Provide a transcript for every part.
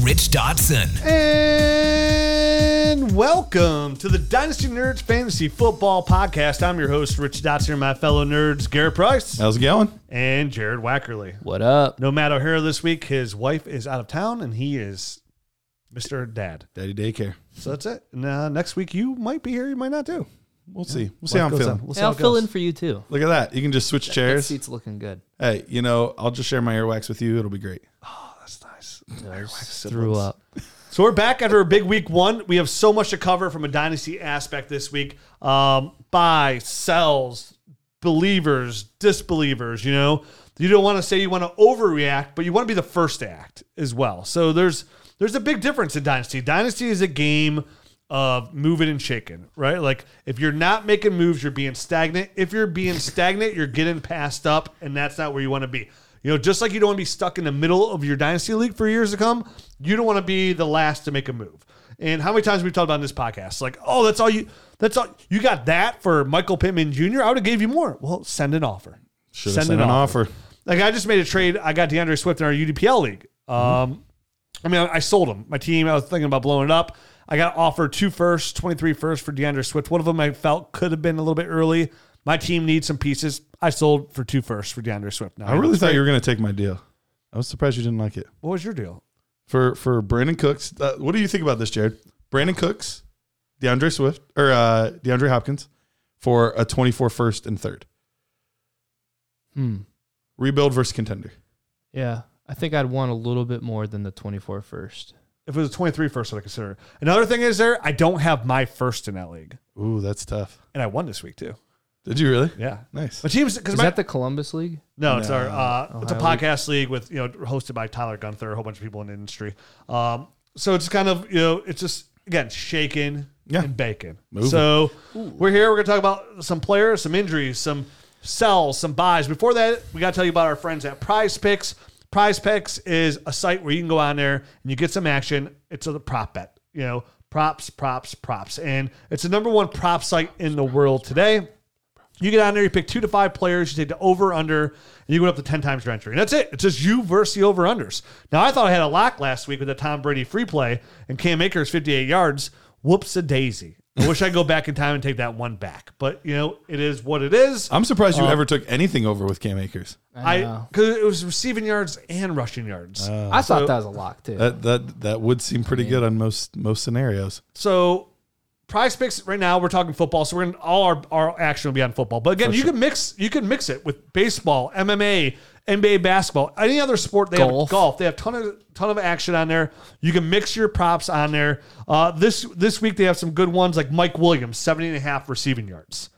Rich Dotson. And welcome to the Dynasty Nerds Fantasy Football Podcast. I'm your host, Rich Dotson, and my fellow nerds, Garret Price How's it going? and Jared Wackerly. What up? No Matt O'Hara this week. His wife is out of town, and he is Mr. Dad. Daddy daycare. So that's it. And uh, next week, you might be here, you might not too. We'll see. We'll see how I'm feeling. We'll see Hey, how I'll fill goes. in for you too. Look at that. You can just switch That chairs. seat's looking good. Hey, you know, I'll just share my earwax with you. It'll be great. Nice. Threw up. So we're back after a big week one. We have so much to cover from a dynasty aspect this week. Um, buy, sells, believers, disbelievers. You know, you don't want to say you want to overreact, but you want to be the first to act as well. So there's there's a big difference in dynasty. Dynasty is a game of moving and shaking, right? Like if you're not making moves, you're being stagnant. If you're being stagnant, you're getting passed up, and that's not where you want to be. You know, just like you don't want to be stuck in the middle of your dynasty league for years to come, you don't want to be the last to make a move. And how many times we've talked about in this podcast, like, oh, that's all you, that's all you got that for Michael Pittman Jr. I would have gave you more. Well, send an offer. Should have sent an offer. Like I just made a trade. I got DeAndre Swift in our UDPL league. Um, I mean, I, I sold him. My team. I was thinking about blowing it up. I got offered two firsts, 23 firsts for DeAndre Swift. One of them I felt could have been a little bit early. My team needs some pieces. I sold for two firsts for DeAndre Swift. Now, I really thought you were going to take my deal. I was surprised you didn't like it. What was your deal? For for Brandin Cooks, uh, what do you think about this, Jared? Brandin Cooks, DeAndre Swift, or uh, DeAndre Hopkins for a 24 first and third. Hmm. Rebuild versus contender. Yeah. I think I'd want a little bit more than the 24 first. If it was a 23 first, I'd consider. it. Another thing is there, I don't have my first in that league, Ooh, that's tough. and I won this week too. Did you really? Yeah, Nice. my team's because Is my that the Columbus League? No, it's our uh, it's a Ohio podcast league with you know hosted by Tyler Gunther, a whole bunch of people in the industry. Um, so it's kind of you know it's just again shaking Yeah. and bacon. Moving. So we're here. We're gonna talk about some players, some injuries, some sells, some buys. Before that, we gotta tell you about our friends at Prize Picks. Prize Picks is a site where you can go on there and you get some action. It's a prop bet. You know, props, props, props, and it's the number one prop site in the world today. You get on there, you pick two to five players, you take the over under, and you go up to 10 times your entry. And that's it. It's just you versus the over unders. Now, I thought I had a lock last week with the Tom Brady free play and Cam Akers 58 yards. Whoops a daisy. I wish I'd go back in time and take that one back. But, you know, it is what it is. I'm surprised you Um, ever took anything over with Cam Akers. I, I because it was receiving yards and rushing yards. I thought that was a lock too. That that that would seem pretty good on most most scenarios. So prize picks right now we're talking football, so we're gonna all our, our action will be on football. But again, you can mix you can mix it with baseball, MMA, NBA basketball, any other sport. They Golf. have golf. They have ton of ton of action on there. You can mix your props on there. Uh, this this week they have some good ones like Mike Williams, 70 and a half receiving yards.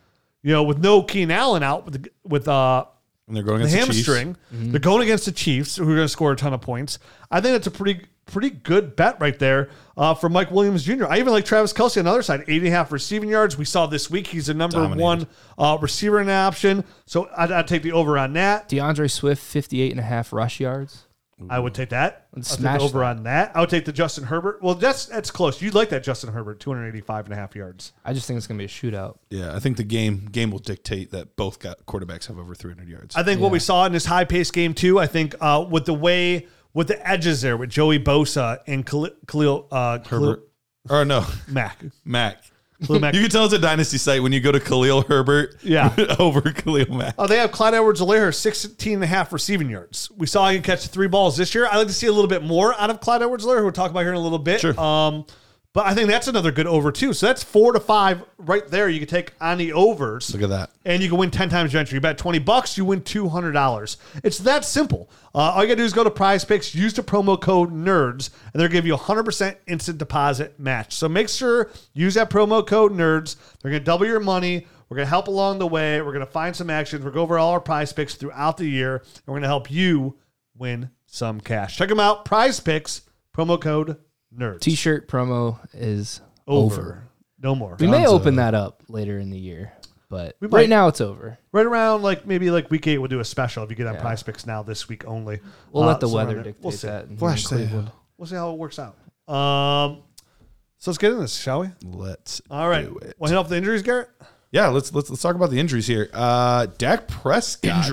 You know, with no Keenan Allen out with the, with uh And they're going the against the hamstring. They're going against the Chiefs, who are going to score a ton of points. I think that's a pretty pretty good bet right there uh, for Mike Williams Jr. I even like Travis Kelce on the other side, 80 and a half receiving yards. We saw this week he's the number Dominated. one uh, receiver in the option. So I'd, I'd take the over on that. DeAndre Swift, 58 and a half rush yards. I would take that. I'll Let's take smash over that. on that. I would take the Justin Herbert. Well, that's that's close. You'd like that Justin Herbert, 285 and a half yards. I just think it's going to be a shootout. Yeah, I think the game game will dictate that both got quarterbacks have over 300 yards. I think what we saw in this high paced game too. I think uh, with the way with the edges there with Joey Bosa and Khalil, Khalil uh, Khalil Herbert. Or no, Mac. Mac. Khalil Mack. You can tell it's a dynasty site when you go to Khalil Herbert Yeah. over Khalil Mack. Oh, they have Clyde Edwards-Helaire, 16 and a half receiving yards. We saw him catch three balls this year. I'd like to see a little bit more out of Clyde Edwards-Helaire, who we'll talk about here in a little bit. Sure. Um, but I think that's another good over, too. So that's four to five right there. You can take on the overs. Look at that. And you can win 10 times your entry. You bet 20 bucks, you win $200. It's that simple. Uh, all you got to do is go to prize picks, use the promo code NERDS, and they'll give you a 100% instant deposit match. So make sure use that promo code NERDS. They're going to double your money. We're going to help along the way. We're going to find some actions. We're going to go over all our prize picks throughout the year. And we're going to help you win some cash. Check them out. Prize picks, promo code NERDS. T-shirt promo is over. over. No more. We may Gonzo. open that up later in the year, but We right might. now it's over. Right around like maybe like week eight, we'll do a special if you get on Yeah. Prize Picks now this week only. We'll Uh, let the so weather around there. dictate We'll see. that. Flash sale. we'll see how it works out. Um, so let's get into this, shall we? Let's All right. do it. Want to hit off the injuries, Garret? Yeah, let's let's let's talk about the injuries here. Uh, Dak Prescott.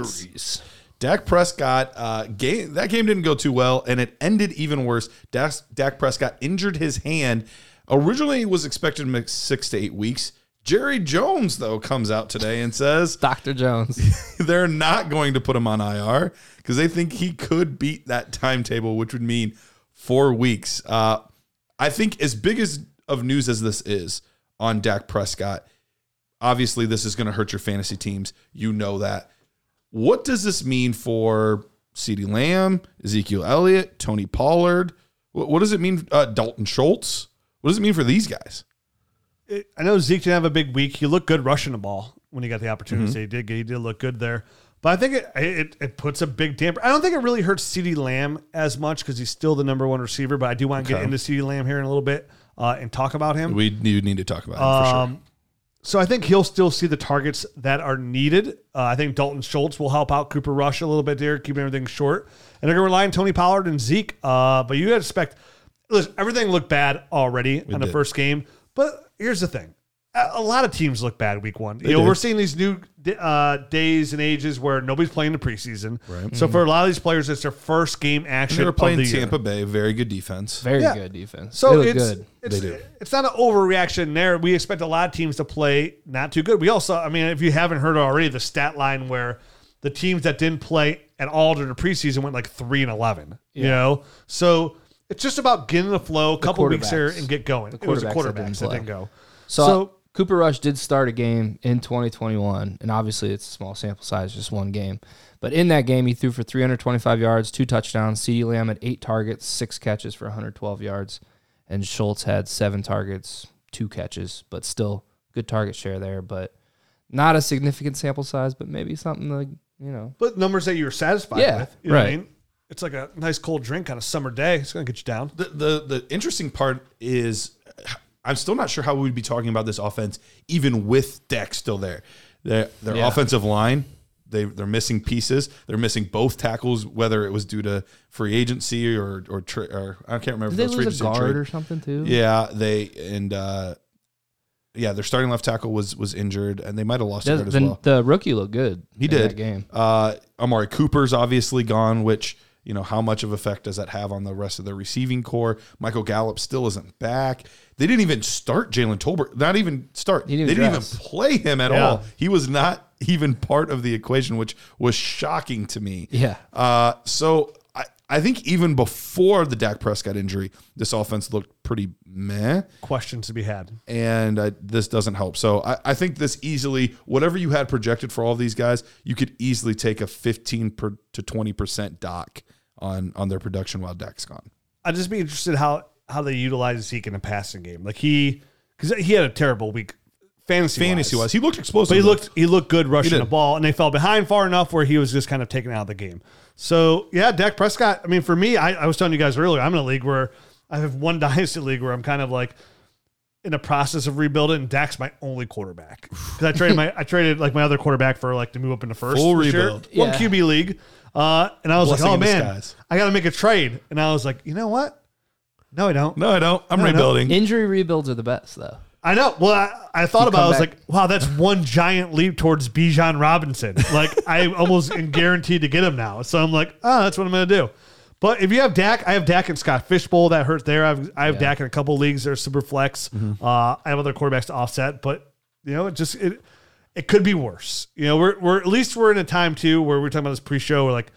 Dak Prescott uh, game that game didn't go too well, and it ended even worse. Dak, Dak Prescott injured his hand. Originally, was expected to miss six to eight weeks. Jerry Jones though comes out today and says Dr. Jones. they're not going to put him on IR because they think he could beat that timetable, which would mean four weeks. Uh, I think as big as of news as this is on Dak Prescott, obviously this is going to hurt your fantasy teams. You know that. What does this mean for CeeDee Lamb, Ezekiel Elliott, Tony Pollard? What, what does it mean, uh, Dalton Schultz? What does it mean for these guys? It- I know Zeke didn't have a big week. He looked good rushing the ball when he got the opportunity. Mm-hmm. He did. He did look good there. But I think it, it it puts a big damper. I don't think it really hurts CeeDee Lamb as much because he's still the number one receiver. But I do want to get into CeeDee Lamb here in a little bit uh, and talk about him. We do need to talk about him for sure. So I think he'll still see the targets that are needed. Uh, I think Dalton Schultz will help out Cooper Rush a little bit there, keeping everything short. And they're going to rely on Tony Pollard and Zeke. Uh, but you expect, listen, everything looked bad already on the did. first game. But here's the thing. A a lot of teams look bad week one. you know, did. we're seeing these new uh, days and ages where nobody's playing the preseason. Right. So for a lot of these players, it's their first game action. They're playing of the year. Tampa Bay, very good defense. Very Yeah. good defense. So they look it's, good. It's, They do. it's not an overreaction there. We expect a lot of teams to play not too good. We also, I mean, if you haven't heard already, the stat line where the teams that didn't play at all during the preseason went like three and eleven. You know, so it's just about getting the flow, a couple weeks here, and get going. The it was the quarterbacks that didn't that didn't go. So, So- Cooper Rush did start a game in 2021, and obviously it's a small sample size, just one game. But in that game, he threw for 325 yards, two touchdowns. CeeDee Lamb had eight targets, six catches for 112 yards, and Schultz had seven targets, two catches, but still good target share there. But not a significant sample size, but maybe something like you know. But numbers that you're satisfied Yeah, with. You know what I right. mean? It's like a nice cold drink on a summer day. It's going to get you down. the, the the interesting part is I'm still not sure how we would be talking about this offense even with Dak still there. Their their Yeah. offensive line, they they're missing pieces. They're missing both tackles, whether it was due to free agency or or, tra- or I can't remember. Did if they it was free lose a agency or guard or something too? Yeah, they and uh yeah, their starting left tackle was was injured, and they might have lost a The, guard as well. the rookie looked good. He in did. that game. Uh, Amari Cooper's obviously gone, which you know how much of effect does that have on the rest of the receiving corps? Michael Gallup still isn't back. They didn't even start Jalen Tolbert. Not even start. Didn't they didn't dress. even play him at Yeah. all. He was not even part of the equation, which was shocking to me. Yeah. Uh, so I, I think even before the Dak Prescott injury, this offense looked pretty meh Questions to be had. and uh, this doesn't help. So I, I think this easily, whatever you had projected for all these guys, you could easily take a 15 per, to 20 percent dock on on their production while Dak's gone. I'd just be interested how how they utilize Zeke in the passing game. Like he, because he had a terrible week fantasy Fantasy wise, he looked explosive. but he looked he looked good rushing the ball, and they fell behind far enough where he was just kind of taken out of the game. So yeah, Dak Prescott. I mean, for me, I, I was telling you guys earlier, I'm in a league where I have one dynasty league where I'm kind of like in the process of rebuilding. And Dak's my only quarterback because I traded my I traded like my other quarterback for like to move up in the first Full year. rebuild. one Yeah. QB league. Uh, and I was Blessing like, oh in man, disguise. I got to make a trade. And I was like, you know what? No, I don't. No, I don't. I'm No, no. rebuilding. Injury rebuilds are the best though. I know. Well, I, I thought You about. it. I was back- like, wow, that's one giant leap towards Bijan Robinson. Like I almost am guaranteed to get him now. So I'm like, oh, that's what I'm going to do. But if you have Dak, I have Dak and Scott Fishbowl that hurt there. I have, I have Yeah. Dak in a couple leagues. They're super flex. Mm-hmm. Uh, I have other quarterbacks to offset, but you know, it just it it could be worse. You know, we're we're at least we're in a time too where we're talking about this pre-show. We're like,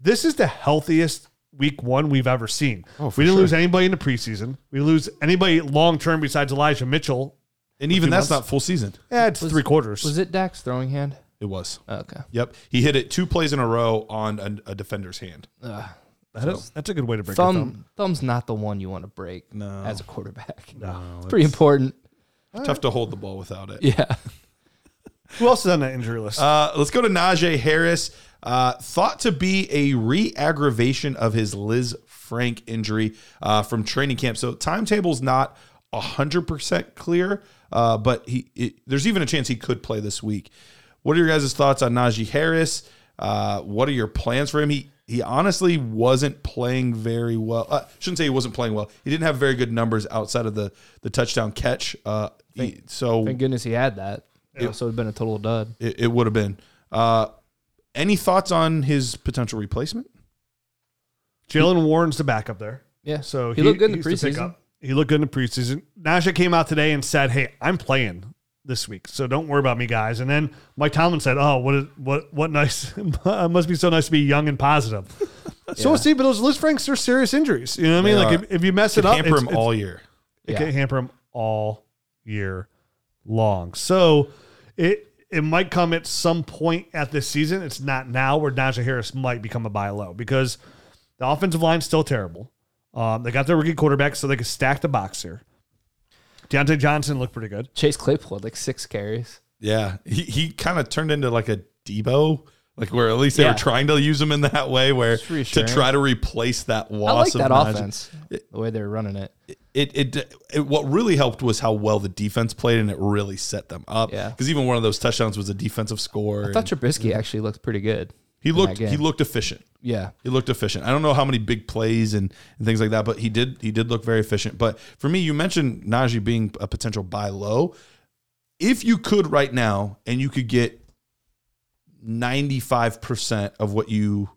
this is the healthiest week one we've ever seen. Oh, we didn't sure. lose anybody in the preseason. We didn't lose anybody long term besides Elijah Mitchell. and even that's months. not full season. Yeah, it's three quarters. Was it Dak's throwing hand? It was. Oh, okay. Yep. He hit it two plays in a row on a, a defender's hand. Ugh. That is- that's a good way to break your Thumb, thumb. thumb's not the one you want to break No. as a quarterback. No. It's pretty important. Tough to hold the ball without it. Yeah. Who else is on that injury list? Uh, let's go to Najee Harris. Uh, thought to be a re-aggravation of his Liz Frank injury uh, from training camp. So timetable's not hundred percent clear, uh, but he it, there's even a chance he could play this week. What are your guys' thoughts on Najee Harris? Uh, what are your plans for him? He he honestly wasn't playing very well. Uh, shouldn't say he wasn't playing well. He didn't have very good numbers outside of the the touchdown catch. Uh, he- so Thank goodness he had that. It, so it'd been a total dud. it, it would have been. Uh, any thoughts on his potential replacement? Jaylen Warren's the backup there. Yeah. So he, looked good in the he's to pick preseason. He looked good in the preseason. Najee came out today and said, "Hey, I'm playing this week, so don't worry about me, guys." And then Mike Tomlin said, "Oh, what is, what what nice! it must be so nice to be young and positive." So we'll see, but those Lisfrancs are serious injuries. You know what I mean? They Like if, if you mess Could it up, hamper it's- him it's- all year. It Yeah. can hamper him all year long. So it it might come at some point at this season. It's not now where Najee Harris might become a buy low because the offensive line's still terrible. Um, they got their rookie quarterback, so they can stack the box here. Diontae Johnson looked pretty good. Chase Claypool had like six carries. Yeah, he he kind of turned into like a Deebo, like where at least they Yeah. were trying to use him in that way, where to try to replace that I loss like that Najee. offense, the way they're running it. It, it it what really helped was how well the defense played, and it really set them up. Yeah. because even one of those touchdowns was a defensive score. I thought Trubisky actually looked pretty good. he looked he looked efficient. Yeah. He looked efficient. I don't know how many big plays and, and things like that, but he did he did look very efficient. But for me, you mentioned Najee being a potential buy low. If you could right now and you could get 95% of what you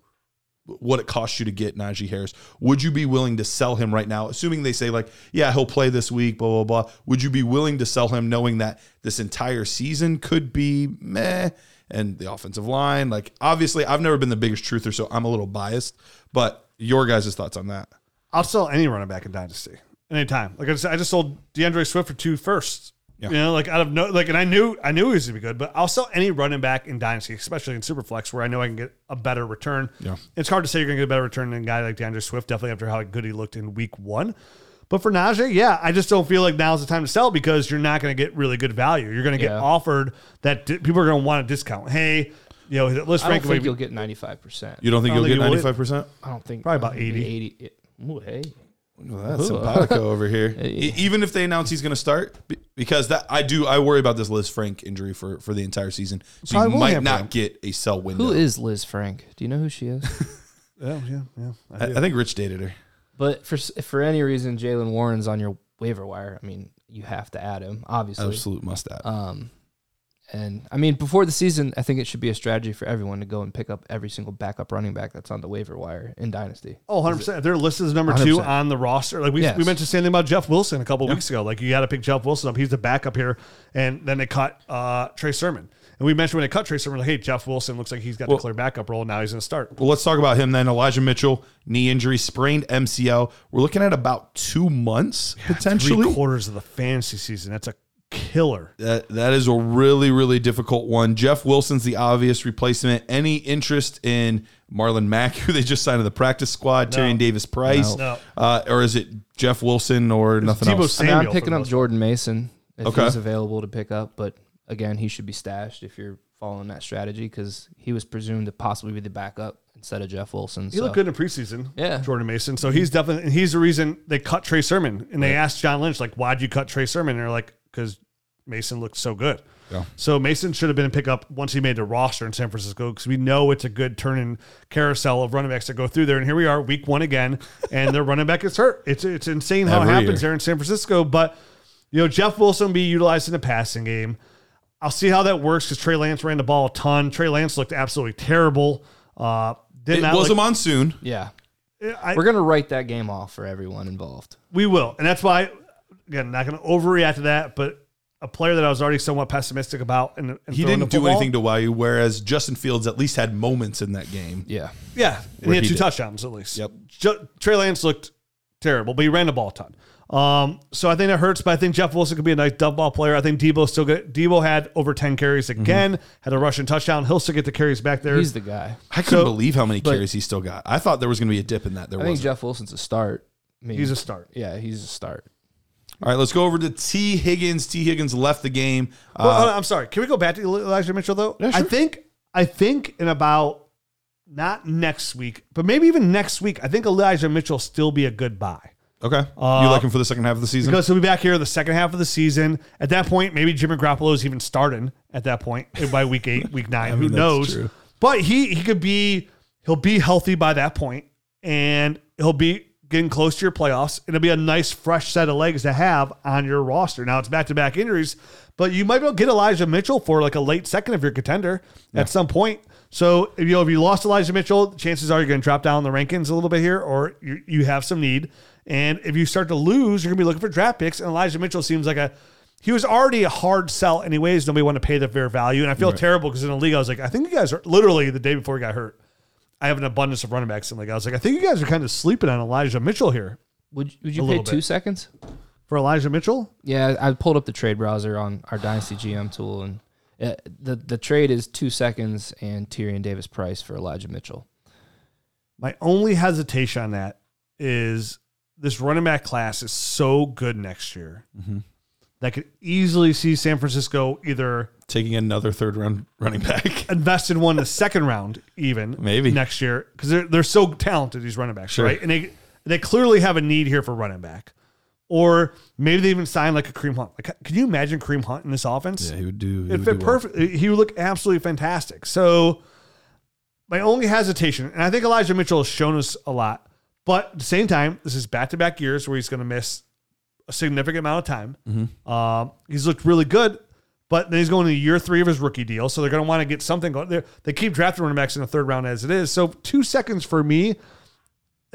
what it costs you to get Najee Harris, would you be willing to sell him right now? Assuming they say like, yeah, he'll play this week, blah, blah, blah. Would you be willing to sell him knowing that this entire season could be meh and the offensive line? Like, obviously, I've never been the biggest truther, so I'm a little biased, but your guys' thoughts on that? I'll sell any running back in Dynasty anytime. Like I just, I just sold DeAndre Swift for two firsts. Yeah. You know, like out of no, like, and I knew, I knew he was gonna be good, but I'll sell any running back in Dynasty, especially in Superflex, where I know I can get a better return. Yeah. it's hard to say you're gonna get a better return than a guy like DeAndre Swift, definitely after how good he looked in Week One. But for Najee, yeah, I just don't feel like now's the time to sell because you're not going to get really good value. You're going to get Yeah. offered that di- people are going to want a discount. Hey, you know, let's I don't rank think you'll get 95%. You don't think I you'll don't get think you 95%? I don't think. Probably I about 80. 80. it- Ooh, hey. Well, that's simpatico over here. Even if they announce he's going to start, because that I do, I worry about this Lisfranc injury for for the entire season. So Probably you might not him. get a sell window. Who is Liz Frank? Do you know who she is? Yeah, yeah, yeah. I I. I think Rich dated her. but for if for any reason Jaylen Warren's on your waiver wire, I mean, you have to add him, obviously. Absolute must add. Um, and I mean, before the season, I think it should be a strategy for everyone to go and pick up every single backup running back that's on the waiver wire in Dynasty. Oh, 100%. They're listed as number two 100%. on the roster. Like we, Yes. we mentioned the same thing about Jeff Wilson a couple weeks ago. Like you got to pick Jeff Wilson up. He's the backup here. And then they cut uh, Trey Sermon. And we mentioned when they cut Trey Sermon, like, hey, Jeff Wilson looks like he's got Well- the clear backup role. Now he's going to start. Well, let's talk about him then. Elijah Mitchell, knee injury, sprained MCL. We're looking at about two months Three potentially. quarters of the fantasy season. That's a killer. That that is a really really difficult one. Jeff Wilson's the obvious replacement. Any interest in Marlon Mack, who they just signed to the practice squad, Tyrion Davis Price, No. Uh, or is it Jeff Wilson or nothing Tebow else? I mean, Samuel I'm for picking up Jordan Mason if Okay. he's available to pick up, but again, he should be stashed if you're following that strategy because he was presumed to possibly be the backup instead of Jeff Wilson. He so. looked good in the preseason. Yeah. Jordan Mason. So he's definitely, and he's the reason they cut Trey Sermon. And they asked John Lynch, like, why'd you cut Trey Sermon? And they're like, because Mason looked so good. Yeah. So Mason should have been a pickup once he made the roster in San Francisco because we know it's a good turning carousel of running backs that go through there. And here we are, week one again, and their running back is hurt. It's it's insane how Every it happens year. there in San Francisco. But you know, Jeff Wilson be utilized in the passing game. I'll see how that works because Trey Lance ran the ball a ton. Trey Lance looked absolutely terrible. Uh, did It not was like- a monsoon. Yeah. I- We're going to write that game off for everyone involved. We will, and that's why again, not going to overreact to that, but a player that I was already somewhat pessimistic about, and, and He didn't do anything to wow you, whereas Justin Fields at least had moments in that game. Yeah. Yeah, and he had he two did. touchdowns at least. Yep. Ju- Trey Lance looked terrible, but he ran the ball a ton. Um, so I think it hurts, but I think Jeff Wilson could be a nice dump ball player. I think Deebo still good. Deebo had over ten carries again, had a rushing touchdown. He'll still get the carries back there. He's the guy. I couldn't So- believe how many but- carries he still got. I thought there was going to be a dip in that. There I wasn't. Jeff Wilson's a start. I mean, He's a start. yeah, he's a start. All right, let's go over to Tee Higgins. Tee Higgins left the game. Uh, Well, hold I'm sorry. Can we go back to Elijah Mitchell though? Yeah, I think I think in about not next week, but maybe even next week, I think Elijah Mitchell still be a good buy. okay, you like him for the second half of the season? Because he'll be back here the second half of the season. At that point, maybe Jimmy Garoppolo is even starting at that point by week eight, week nine. mean, Who knows? true. But he he could be He'll be healthy by that point, and he'll be getting close to your playoffs. It'll be a nice, fresh set of legs to have on your roster. Now it's back to back injuries, but you might be able to get Elijah Mitchell for like a late second if you're a contender at some point. So if you know, if you lost Elijah Mitchell, chances are you're going to drop down the rankings a little bit here, or you, you have some need. And if you start to lose, you're going to be looking for draft picks. And Elijah Mitchell seems like a he was already a hard sell anyways. Nobody wanted to pay the fair value, and I feel terrible because in the league I was like, I think you guys are literally the day before he got hurt. I have an abundance of running backs in the league. I was like, I think you guys are kind of sleeping on Elijah Mitchell here Would would A you pay little two bit. seconds? for Elijah Mitchell. Yeah, I pulled up the trade browser on our Dynasty GM tool, and uh, the the trade is two seconds and Tyrion Davis price for Elijah Mitchell. My only hesitation on that is this running back class is so good next year that I could easily see San Francisco either Taking another third round running back. invest in one in the second round, even Maybe. next year, because they're they're so talented these running backs, Sure. right? And they they clearly have a need here for running back, or maybe they even sign like a Kareem Hunt. Like, can you imagine Kareem Hunt in this offense? Yeah, he would do. He it would fit do well. perfect. He would look absolutely fantastic. So my only hesitation, and I think Elijah Mitchell has shown us a lot, but at the same time, this is back to back years where he's going to miss a significant amount of time. Mm-hmm. Um, he's looked really good, but then he's going to year three of his rookie deal, so they're going to want to get something going. They're, they keep drafting running backs in the third round as it is. So two seconds for me.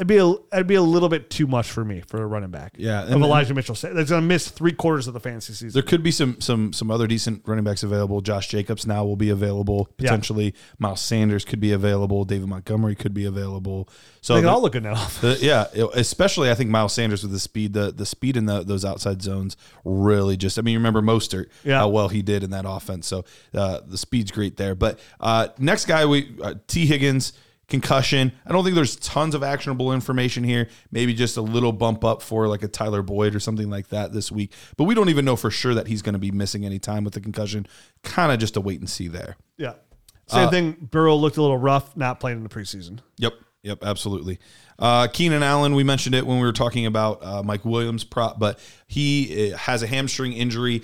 It'd be a it'd be a little bit too much for me for a running back. Yeah, of and- Elijah Mitchell. That's to miss three quarters of the fantasy season. There could be some some some other decent running backs available. Josh Jacobs now will be available Yeah. potentially. Miles Sanders could be available. David Montgomery could be available. So they all look good now. the- yeah, especially I think Miles Sanders with the speed, the the speed in the, those outside zones really just. I mean, you remember Mostert, Yeah. how well he did in that offense. So uh, the speed's great there. But uh, next guy, we uh, Tee Higgins concussion. I don't think there's tons of actionable information here. Maybe just a little bump up for like a Tyler Boyd or something like that this week. But we don't even know for sure that he's going to be missing any time with the concussion. Kind of just a wait and see there. Yeah. Same Uh, thing. Burrow looked a little rough, not playing in the preseason. Yep. Yep. Absolutely. Uh, Keenan Allen, we mentioned it when we were talking about uh, Mike Williams prop, but he uh, has a hamstring injury.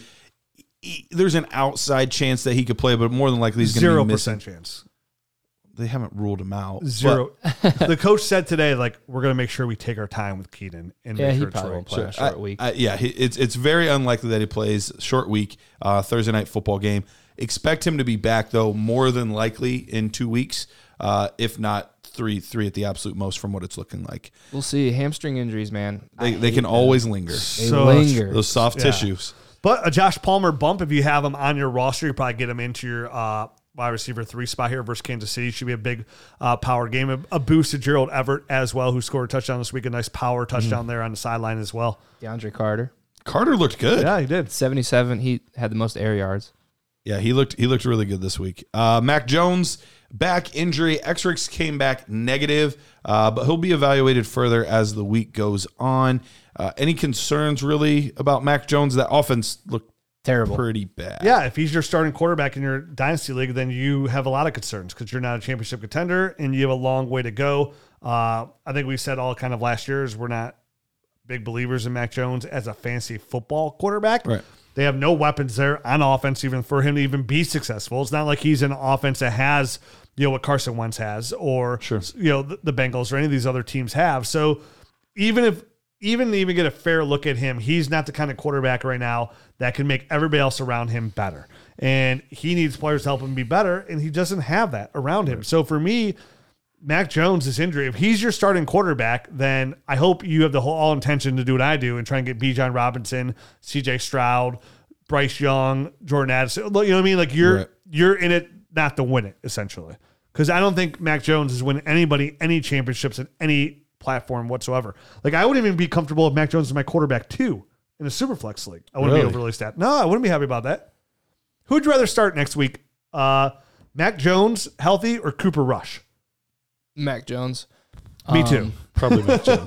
He- there's an outside chance that he could play, but more than likely he's going to Zero be missing. percent chance. They haven't ruled him out. Zero. the coach said today, like, we're going to make sure we take our time with Keaton and Yeah, make he sure it's probably right. won't play a short I- week. I- yeah, he- it's it's very unlikely that he plays short week uh, Thursday night football game. Expect him to be back though, more than likely in two weeks, uh, if not three, three at the absolute most, from what it's looking like. We'll see. Hamstring injuries, man. They, they can them. always linger. They So- linger. Those soft Yeah. tissues. But a Josh Palmer bump, if you have him on your roster, you probably get him into your uh, wide receiver three spot here versus Kansas City. Should be a big uh, power game. A, a boost to Gerald Everett as well, who scored a touchdown this week. A nice power touchdown Mm-hmm. there on the sideline as well. DeAndre Carter, Carter looked good. Yeah, he did. 77. He had the most air yards. Yeah, he looked he looked really good this week. Uh, Mac Jones back injury. X-rays came back negative, uh, but he'll be evaluated further as the week goes on. Uh, any concerns really about Mac Jones? That offense looked Terrible. pretty bad. Yeah, if he's your starting quarterback in your dynasty league, then you have a lot of concerns because you're not a championship contender and you have a long way to go. Uh, I think we said all kind of last year is we're not big believers in Mac Jones as a fancy football quarterback. Right. They have no weapons there on offense, even for him to even be successful. It's not like he's an offense that has, you know, what Carson Wentz has or, Sure. you know, the, the Bengals or any of these other teams have. So even if, even to even get a fair look at him, he's not the kind of quarterback right now that can make everybody else around him better. And he needs players to help him be better, and he doesn't have that around him. So for me, Mac Jones' this injury, if he's your starting quarterback, then I hope you have the whole all intention to do what I do and try and get Bijan Robinson, CJ Stroud, Bryce Young, Jordan Addison. You know what I mean? Like you're Right. you're in it not to win it, essentially. Because I don't think Mac Jones is winning anybody any championships in any platform whatsoever. Like I wouldn't even be comfortable if Mac Jones is my quarterback too in a superflex league. I wouldn't Really? be overly stacked. No, I wouldn't be happy about that. Who'd you rather start next week? Uh, Mac Jones healthy or Cooper Rush? Mac Jones. Me Um, too. Probably Mac Jones.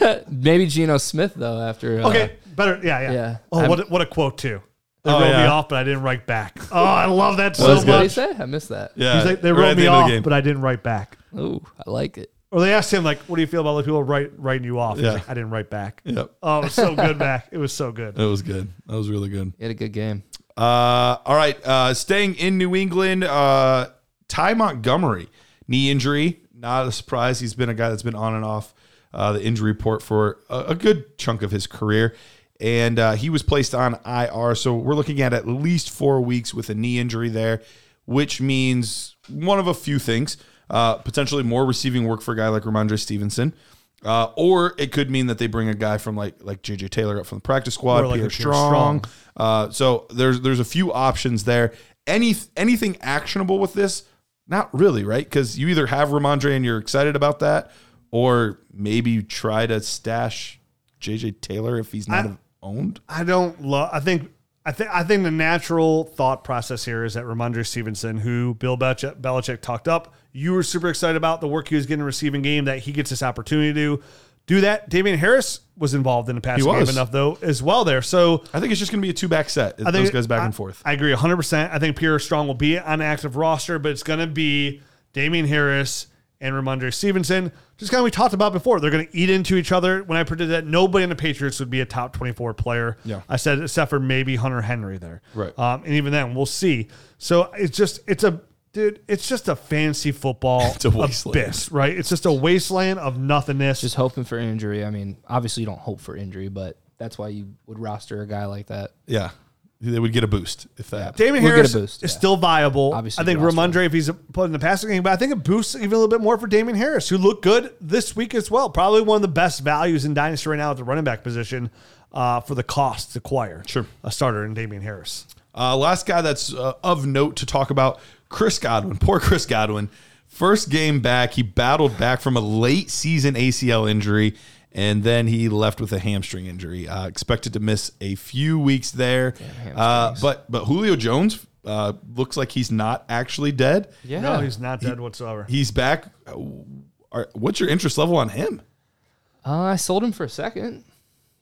yeah. Maybe Geno Smith though. After uh, Okay, better. Yeah, yeah. yeah. Oh, I'm- what a, what a quote too. They Oh, wrote me off, but I didn't write back. Oh, I love that so What did he say? I missed that. Yeah, He's like, they wrote at me the off, the but I didn't write back. Ooh, I like it. Or they asked him like, "What do you feel about the people write, writing you off?" He's Yeah. like, I didn't write back. Yep, Oh, it was so good back. It was so good. that was good. That was really good. He had a good game. Uh, all right. Uh, staying in New England, uh, Ty Montgomery, knee injury. not a surprise. He's been a guy that's been on and off uh, the injury report for a, a good chunk of his career. And uh, he was placed on IR. So we're looking at at least four weeks with a knee injury there, which means one of a few things uh, potentially more receiving work for a guy like Rhamondre Stevenson. Uh, or it could mean that they bring a guy from like like JJ Taylor up from the practice squad, like Pierre Strong. Strong. Uh, so there's there's a few options there. Any anything actionable with this? Not really, right? Because you either have Rhamondre and you're excited about that, or maybe you try to stash JJ Taylor if he's not I- owned. I don't love. I think. I think. I think the natural thought process here is that Rhamondre Stevenson, who Bill Belichick, Belichick talked up, you were super excited about the work he was getting in receiving game. That he gets this opportunity to do that. Damien Harris was involved in the passing game enough though as well there. So I think it's just going to be a two back set. I think those guys back I- and forth. I agree 100%. I think Pierre Strong will be on the active roster, but it's going to be Damien Harris and Rhamondre Stevenson. Just kind of we talked about before. They're going to eat into each other. When I predicted that nobody in the Patriots would be a top 24 player, Yeah. I said except for maybe Hunter Henry there. Right. Um, and even then, we'll see. So it's just, it's a, dude, it's just a fancy football It's a wasteland. abyss, right? It's just a wasteland of nothingness. Just hoping for injury. I mean, obviously you don't hope for injury, but that's why you would roster a guy like that. yeah, they would get a boost if that. Damian We'll Harris boost, is yeah. still viable. Obviously I think. Rhamondre, if he's put in the passing game, but I think it boosts even a little bit more for Damien Harris, who looked good this week as well. Probably one of the best values in Dynasty right now at the running back position uh, for the cost to acquire. Sure. A starter in Damien Harris. Uh, last guy that's uh, of note to talk about, Chris Godwin. Poor Chris Godwin. First game back, he battled back from a late season ACL injury, and then he left with a hamstring injury. Uh, expected to miss a few weeks there. Uh, but but Julio Jones uh, looks like he's not actually dead. Yeah. No, he's not dead whatsoever. He's back. Uh, are- what's your interest level on him? Uh, I sold him for a second.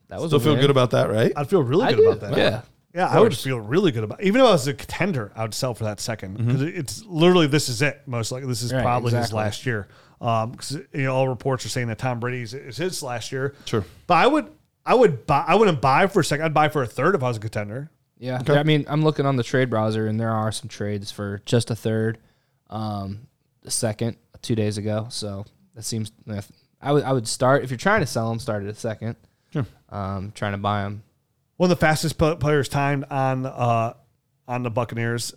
That was Still a feel win. good about that, right? I'd feel really I good do. about that. Yeah. Yeah, I would feel really good about even if I was a contender, I would sell for that second because it's literally this is it. Most likely, this is Right, probably his last year. Um, because you know all reports are saying that Tom Brady's is his last year. Sure. but I would, I would buy. I wouldn't buy for a second. I'd buy for a third if I was a contender. Yeah. I mean, I'm looking on the trade browser, and there are some trades for just a third, um, a second, two days ago. So that seems. I would I would start if you're trying to sell them, start at a second. Sure. Um, trying to buy them. One of the fastest pl- players timed on uh on the Buccaneers.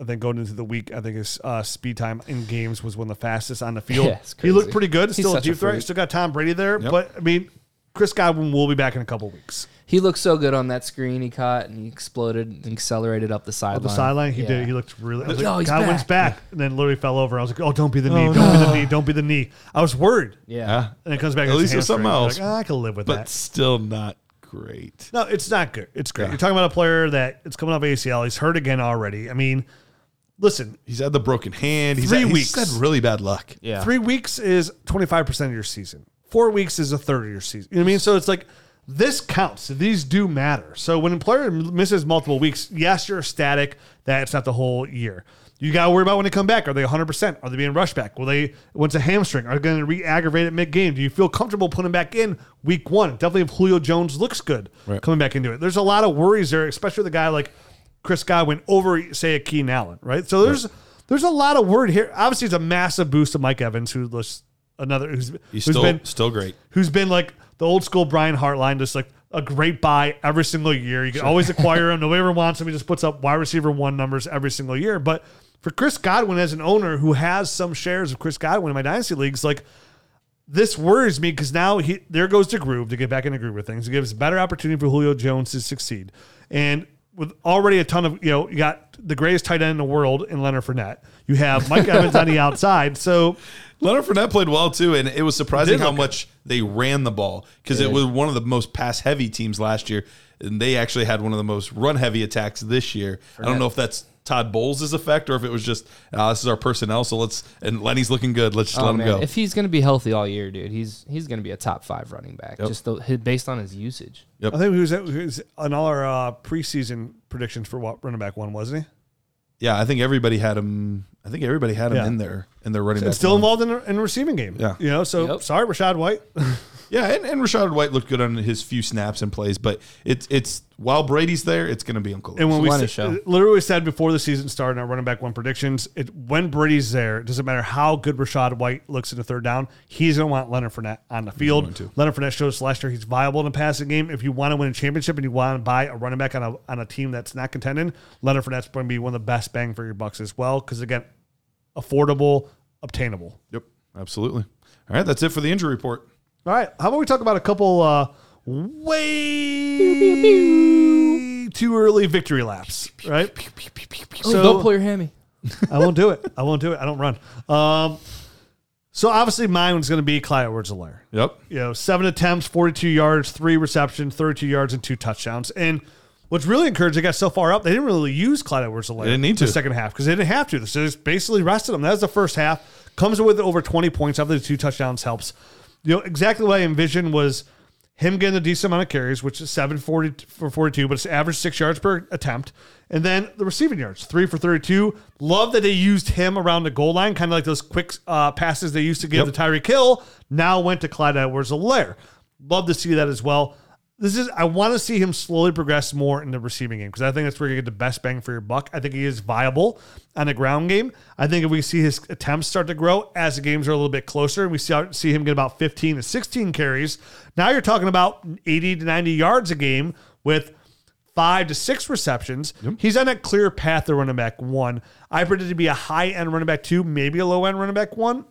I think going into the week, I think his uh, speed time in games was one of the fastest on the field. Yeah, he looked pretty good. He's Still a such a deep threat. Still got Tom Brady there, Yep. but I mean, Chris Godwin will be back in a couple weeks. He looked so good on that screen he caught, and he exploded and accelerated up the sideline. On the sideline, he Yeah. did. He looked really. I was like, Oh, he's Godwin's back. back. and then literally fell over. I was like, "Oh, don't be the knee! Don't be the knee! Don't be the knee!" I was worried, Yeah. and it comes back. At least it's something else. Like, "Ah, I can live with But that. still not great. No, it's not good. It's great. Yeah. You're talking about a player that it's coming off ACL. He's hurt again already. I mean, listen, He's had the broken hand. He's Three had, weeks. He's had really bad luck. Yeah. three weeks is 25 percent of your season. Four weeks is a third of your season. You know what I mean? So it's like this counts. These do matter. So when a player misses multiple weeks, yes, you're ecstatic that it's not the whole year. You got to worry about when they come back. Are they 100%? Are they being rushed back? Will they, once a hamstring, are they going to re aggravate it mid game? Do you feel comfortable putting him back in week one? Definitely if Julio Jones looks good Right. coming back into it. There's a lot of worries there, especially with a guy like Chris Godwin over, say, a Keenan Allen, right? So there's there's a lot of word here. Obviously, it's a massive boost to Mike Evans, who looks another who's, He's who's still been still great. who's been like the old school Brian Hartline, just like a great buy every single year. You can always acquire him. Nobody ever wants him. He just puts up wide receiver one numbers every single year. But for Chris Godwin as an owner who has some shares of Chris Godwin in my dynasty leagues, like this worries me because now he there goes the groove to get back in the groove with things. It gives better opportunity for Julio Jones to succeed. And with already a ton of you know, you got the greatest tight end in the world in Leonard Fournette. You have Mike Evans on the outside. So Leonard Fournette played well too, and it was surprising how much they ran the ball because it was one of the most pass heavy teams last year, and they actually had one of the most run heavy attacks this year. I don't know if that's Todd Bowles' effect or if it was just uh, this is our personnel, so let's and Lenny's looking good. Let's just Oh, let him man. go. If he's going to be healthy all year, dude, he's he's going to be a top five running back. Just the, based on his usage. I think he was, he was on all our uh, preseason predictions for what running back one, wasn't he? yeah, I think everybody had him. I think everybody had him Yeah. in there in their running back. Still one. involved in the, in the receiving game. Yeah. You know, so Yep. sorry, Rachaad White. Yeah, and, and Rachaad White looked good on his few snaps and plays, but it's it's while Brady's there, it's going to be Uncle. And when we Lenny sa- show. literally said before the season started, our running back one predictions, it, when Brady's there, it doesn't matter how good Rachaad White looks in the third down, he's going to want Leonard Fournette on the field. to. Leonard Fournette shows last year he's viable in the passing game. If you want to win a championship and you want to buy a running back on a, on a team that's not contending, Leonard Fournette's going to be one of the best bang for your bucks as well. Because again, affordable, obtainable. Yep, absolutely. All right, that's it for the injury report. All right. How about we talk about a couple uh, way too early victory laps, right? Oh, don't pull your hammy. I won't do it. I won't do it. I don't run. Um, so obviously mine was going to be Clyde Edwards-Helaire. Yep. You know, seven attempts, 42 yards, three receptions, 32 yards, and two touchdowns. And what's really encouraging, they got so far up, they didn't really use Clyde Edwards-Helaire They didn't need the to. second half because they didn't have to. So they just basically rested him. That was the first half. Comes with over 20 points after the two touchdowns helps. You know, exactly what I envisioned was him getting a decent amount of carries, which is 740 for 42, but it's average six yards per attempt. And then the receiving yards, three for 32. Love that they used him around the goal line, kind of like those quick uh, passes they used to give Yep. to Tyreek Hill. Now went to Clyde Edwards-Helaire. Love to see that as well. This is I want to see him slowly progress more in the receiving game because I think that's where you get the best bang for your buck. I think he is viable on the ground game. I think if we see his attempts start to grow as the games are a little bit closer and we see, see him get about 15 to 16 carries, now you're talking about 80 to 90 yards a game with five to six receptions. He's on that clear path to running back one. I predicted to be a high end running back two, maybe a low end running back one.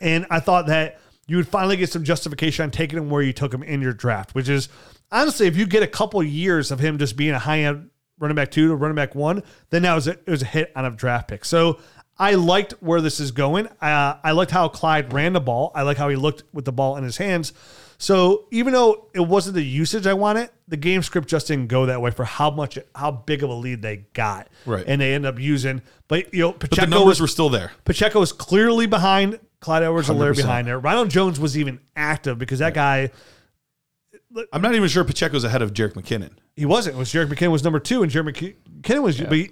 And I thought that you would finally get some justification on taking him where you took him in your draft, which is honestly, if you get a couple years of him just being a high end running back two to running back one, then that was a, it was a hit on a draft pick. So I liked where this is going. Uh, I liked how Clyde ran the ball. I like how he looked with the ball in his hands. So even though it wasn't the usage I wanted, the game script just didn't go that way for how much, how big of a lead they got, Right. And they ended up using, but you know, But Pacheco the numbers was were still there. Pacheco was clearly behind Clyde Edwards Helaire 100%. behind there. Ronald Jones was even active because that guy I'm not even sure Pacheco's ahead of Jerick McKinnon. he wasn't. It was Jerick McKinnon was number two, and Jerick McKinnon was. But he,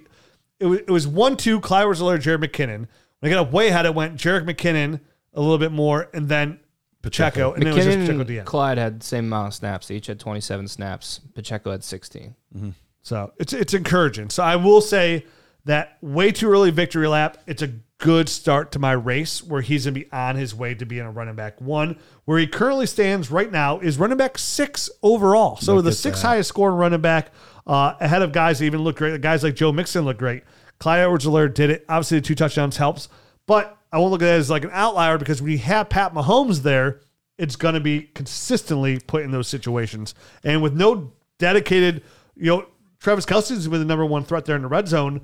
it was it was one two Clyde Edwards Helaire, Jerick McKinnon. When I got up way ahead, it went Jerick McKinnon a little bit more, and then Pacheco, and then it was just McKinnon Pacheco at and the end. Clyde had the same amount of snaps. They each had 27 snaps. Pacheco had 16. Mm-hmm. So it's it's encouraging. So I will say that way too early victory lap. It's a good start to my race where he's gonna be on his way to being a running back one. Where he currently stands right now is running back six overall. So the sixth highest scoring running back uh, ahead of guys that even look great. Guys like Joe Mixon look great. Clyde Edwards-Helaire did it. Obviously, the two touchdowns helps, but I won't look at it as like an outlier because when you have Pat Mahomes there, it's going to be consistently put in those situations. And with no dedicated, you know, Travis Kelce's been the number one threat there in the red zone.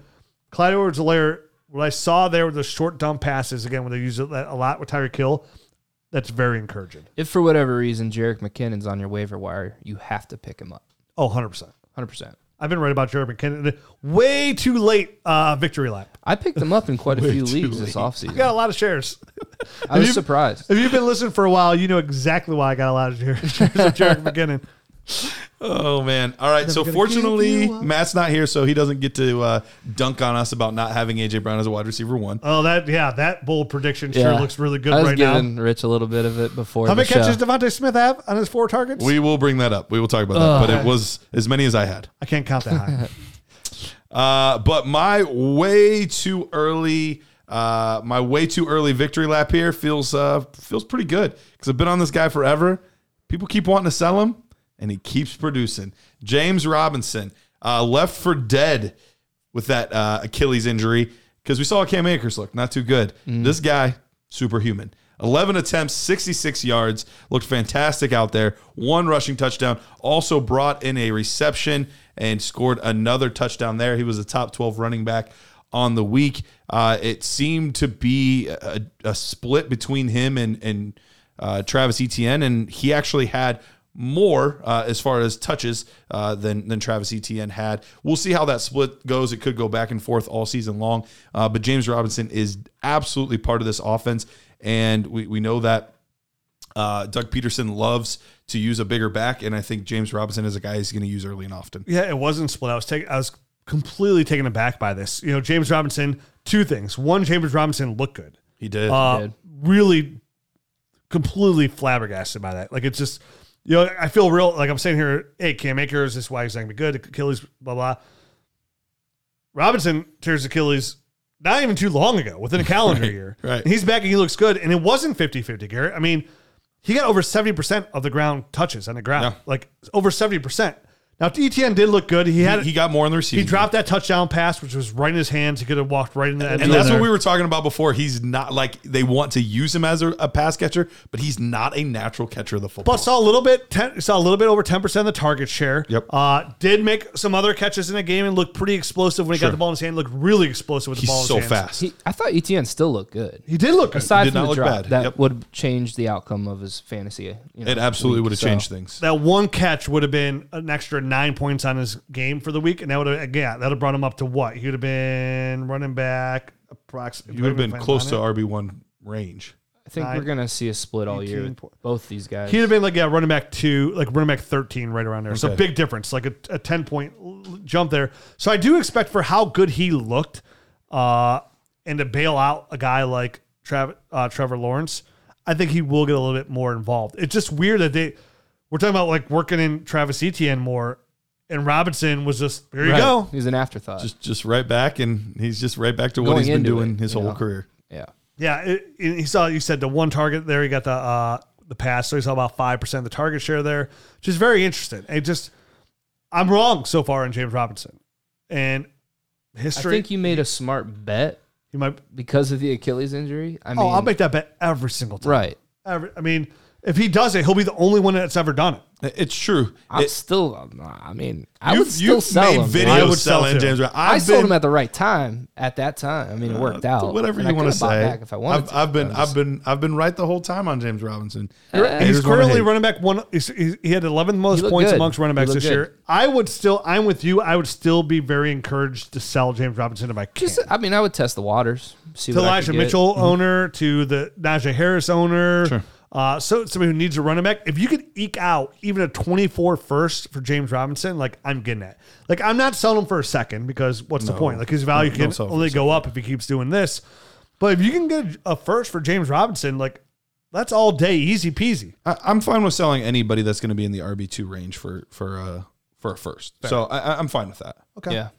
Clyde edwards helaire what I saw there with the short dump passes, again, when they use it a lot with Tyreek Hill, that's very encouraging. If for whatever reason Jerick McKinnon's on your waiver wire, you have to pick him up. Oh, 100%. 100%. I've been right about Jared McKinnon. Way too late uh, victory lap. I picked him up in quite a few leagues this I got a lot of shares. I was you- surprised. If you've been listening for a while, you know exactly why I got a lot of shares shares of Jared McKinnon. Oh man! All right. So fortunately, give you up. Matt's not here, so he doesn't get to uh, dunk on us about not having AJ Brown as a wide receiver one. Oh, that yeah, that bold prediction sure Yeah. looks really good I was right now. Rich a little bit of it before. How the many catches show. DeVonta Smith have on his four targets? We will bring that up. We will talk about that. But it was as many as I had. I can't count that high. Uh, but my way too early, uh, my way too early victory lap here feels uh, feels pretty good because I've been on this guy forever. People keep wanting to sell him, and he keeps producing. James Robinson uh, left for dead with that uh, Achilles injury because we saw Cam Akers look not too good. This guy superhuman. 11 attempts, 66 yards, looked fantastic out there. One rushing touchdown, also brought in a reception and scored another touchdown there. He was a top 12 running back on the week. Uh, it seemed to be a, a split between him and, and uh, Travis Etienne, and he actually had more uh, as far as touches uh, than than Travis Etienne had. We'll see how that split goes. It could go back and forth all season long, uh, but James Robinson is absolutely part of this offense, and we we know that. Uh, Doug Pederson loves to use a bigger back, and I think James Robinson is a guy he's going to use early and often. Yeah, it wasn't split. I was taking. I was completely taken aback by this. You know, James Robinson. Two things. One, James Robinson looked good. He did. Uh, did. really completely flabbergasted by that. Like it's just, you know, I feel real. Like I'm saying here, hey, Cam Akers, this is why he's not gonna be good. Achilles, blah blah. Robinson tears Achilles not even too long ago, within a calendar year. right. And he's back and he looks good. And it wasn't 50-50, Garret. I mean, he got over 70% of the ground touches on the ground. Yeah. Like over 70%. Now ETN did look good. He had he, he got more in the receiving. he dropped that touchdown pass, which was right in his hands. He could have walked right in the end And zone that's what we were talking about before. He's not like they want to use him as a, a pass catcher, but he's not a natural catcher of the football. But saw a little bit, 10, saw a little bit over ten percent of the target share. Yep. Uh, did make some other catches in the game and looked pretty explosive when he got the ball in his hand. Looked really explosive with the ball in so his hands. fast. He, I thought ETN still looked good. He did look good. Aside did from not the look drop, bad. that Yep. would change the outcome of his fantasy. You know, it absolutely week. would have So, changed things. that one catch would have been an extra nine points on his game for the week, and that would have again that would have brought him up to what? He would have been running back approximately. You would have been close to RB one range. I think Nine, we're gonna see a split all year with both these guys. He'd have been like yeah, running back two, like running back thirteen, right around there. So big difference, like a, a ten point jump there. So I do expect for how good he looked, uh, and to bail out a guy like Trav, uh, Trevor Lawrence, I think he will get a little bit more involved. It's just weird that they we're talking about like working in Travis Etienne more, and Robinson was just there you Right. go. He's an afterthought. Just just right back, and he's just right back to what Going he's been doing it, his whole know? career. yeah. Yeah, it, it- he saw you said the one target there. He got the uh, the pass, so he saw about five percent of the target share there, which is very interesting. It just I'm wrong so far in James Robinson, and history. I think you made a smart bet You might. because of the Achilles injury. I mean, oh, I'll make that bet every single time. right. Every, I mean, if he does it, he'll be the only one that's ever done it. It's true. I'm It- still. I mean, I you've- would still you've sell made him. videos I would sell selling too. James. Brown. I I've sold been- him at the right time at that time. I mean, it uh, worked out. Whatever And you want to could've bought say. back if I wanted I've, to. I've been I'm I've just- been I've been right the whole time on James Robinson. He's Haters wanna currently hate. running back one. He's, he he had 11th most He looked points good. amongst running He backs looked this good. year. I would still. I'm with you. I would still be very encouraged to sell James Robinson if I can. Just, I mean, I would test the waters. See to what I Elijah could get. Mitchell mm-hmm. owner, to the Najee Harris owner. Sure. Uh, so somebody who needs a running back. If you could eke out even a 24 first for James Robinson, like I'm getting it. Like I'm not selling him for a second because what's the point? Like his value No, can don't sell for only go up if he keeps doing this. But if you can get a first for James Robinson, like that's all day, easy peasy. I, I'm fine with selling anybody that's going to be in the RB two range for for uh for a first. So I, I- I'm fine with that. Okay. Yeah.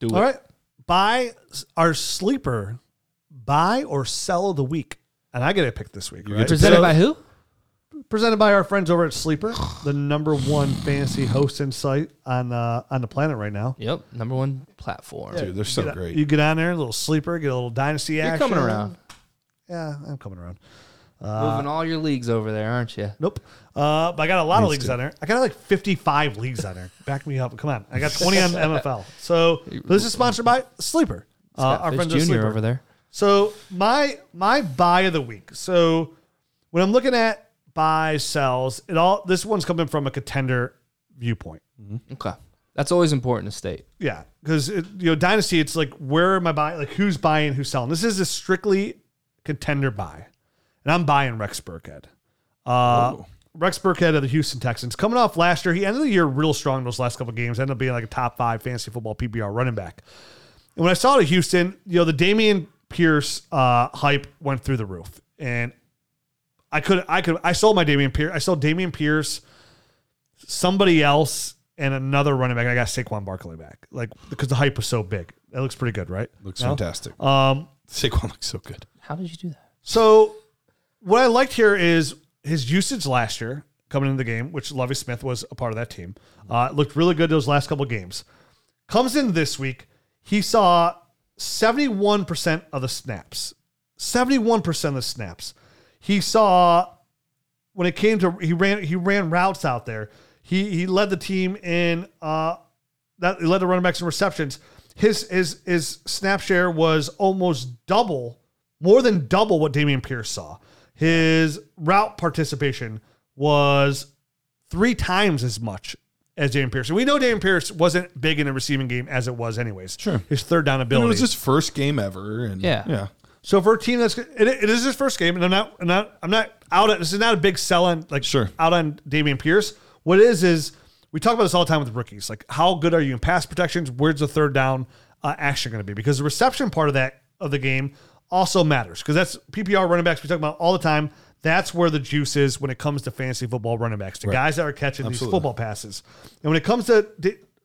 Do All it. right. Buy our sleeper, buy or sell of the week. And I get a pick this week. Right? Presented So- by who? presented by our friends over at Sleeper, the number one fantasy hosting site on uh, on the planet right now. Yep. Number one platform. Dude, they're so Get- great. You get on there, a little sleeper, get a little dynasty You're action. coming around. Yeah, I'm coming around. Moving all your leagues over there, aren't you? Nope. Uh, but I got a lot of leagues to. on there. I got like 55 leagues on there. Back me up. Come on. I got 20 on MFL. So this is sponsored by Sleeper. Uh, our Fish friends Junior Sleeper. over there. So my my buy of the week. So when I'm looking at buy sells, it all this one's coming from a contender viewpoint. Okay. That's always important to state. Yeah, because you know dynasty, it's like where am I buying? Like who's buying, who's selling? This is a strictly contender buy, and I'm buying Rex Burkhead. Uh, Whoa. Rex Burkhead of the Houston Texans, coming off last year, he ended the year real strong. Those last couple games ended up being like a top five fantasy football PPR running back. And when I saw it at Houston, you know the Dameon Pierce uh, hype went through the roof, and I could I could I sold my Dameon Pierce. I sold Dameon Pierce, somebody else, and another running back. I got Saquon Barkley back, like because the hype was so big. That looks pretty good, right? Looks No? fantastic. Um, Saquon looks so good. How did you do that? so what I liked here is his usage last year coming into the game, which Lovie Smith was a part of that team. Uh, looked really good those last couple games. Comes in this week, he saw 71% of the snaps. 71% of the snaps. He saw when it came to he ran he ran routes out there. He he led the team in uh that he led the running backs in receptions. His his his snap share was almost double, more than double what Dameon Pierce saw. His route participation was three times as much as Dameon Pierce. And we know Dameon Pierce wasn't big in the receiving game as it was anyways. Sure. His third down And ability. it was his first game ever, and Yeah. yeah. So for a team that's it, it is his first game, and I'm not, I'm not, I'm not out. At, this is not a big sell on like Sure. out on Dameon Pierce. What it is is we talk about this all the time with rookies. Like how good are you in pass protections? Where's the third down uh, action going to be? Because the reception part of that of the game also matters because that's PPR running backs we talk about all the time. That's where the juice is when it comes to fantasy football running backs, the guys that are catching these football passes. And when it comes to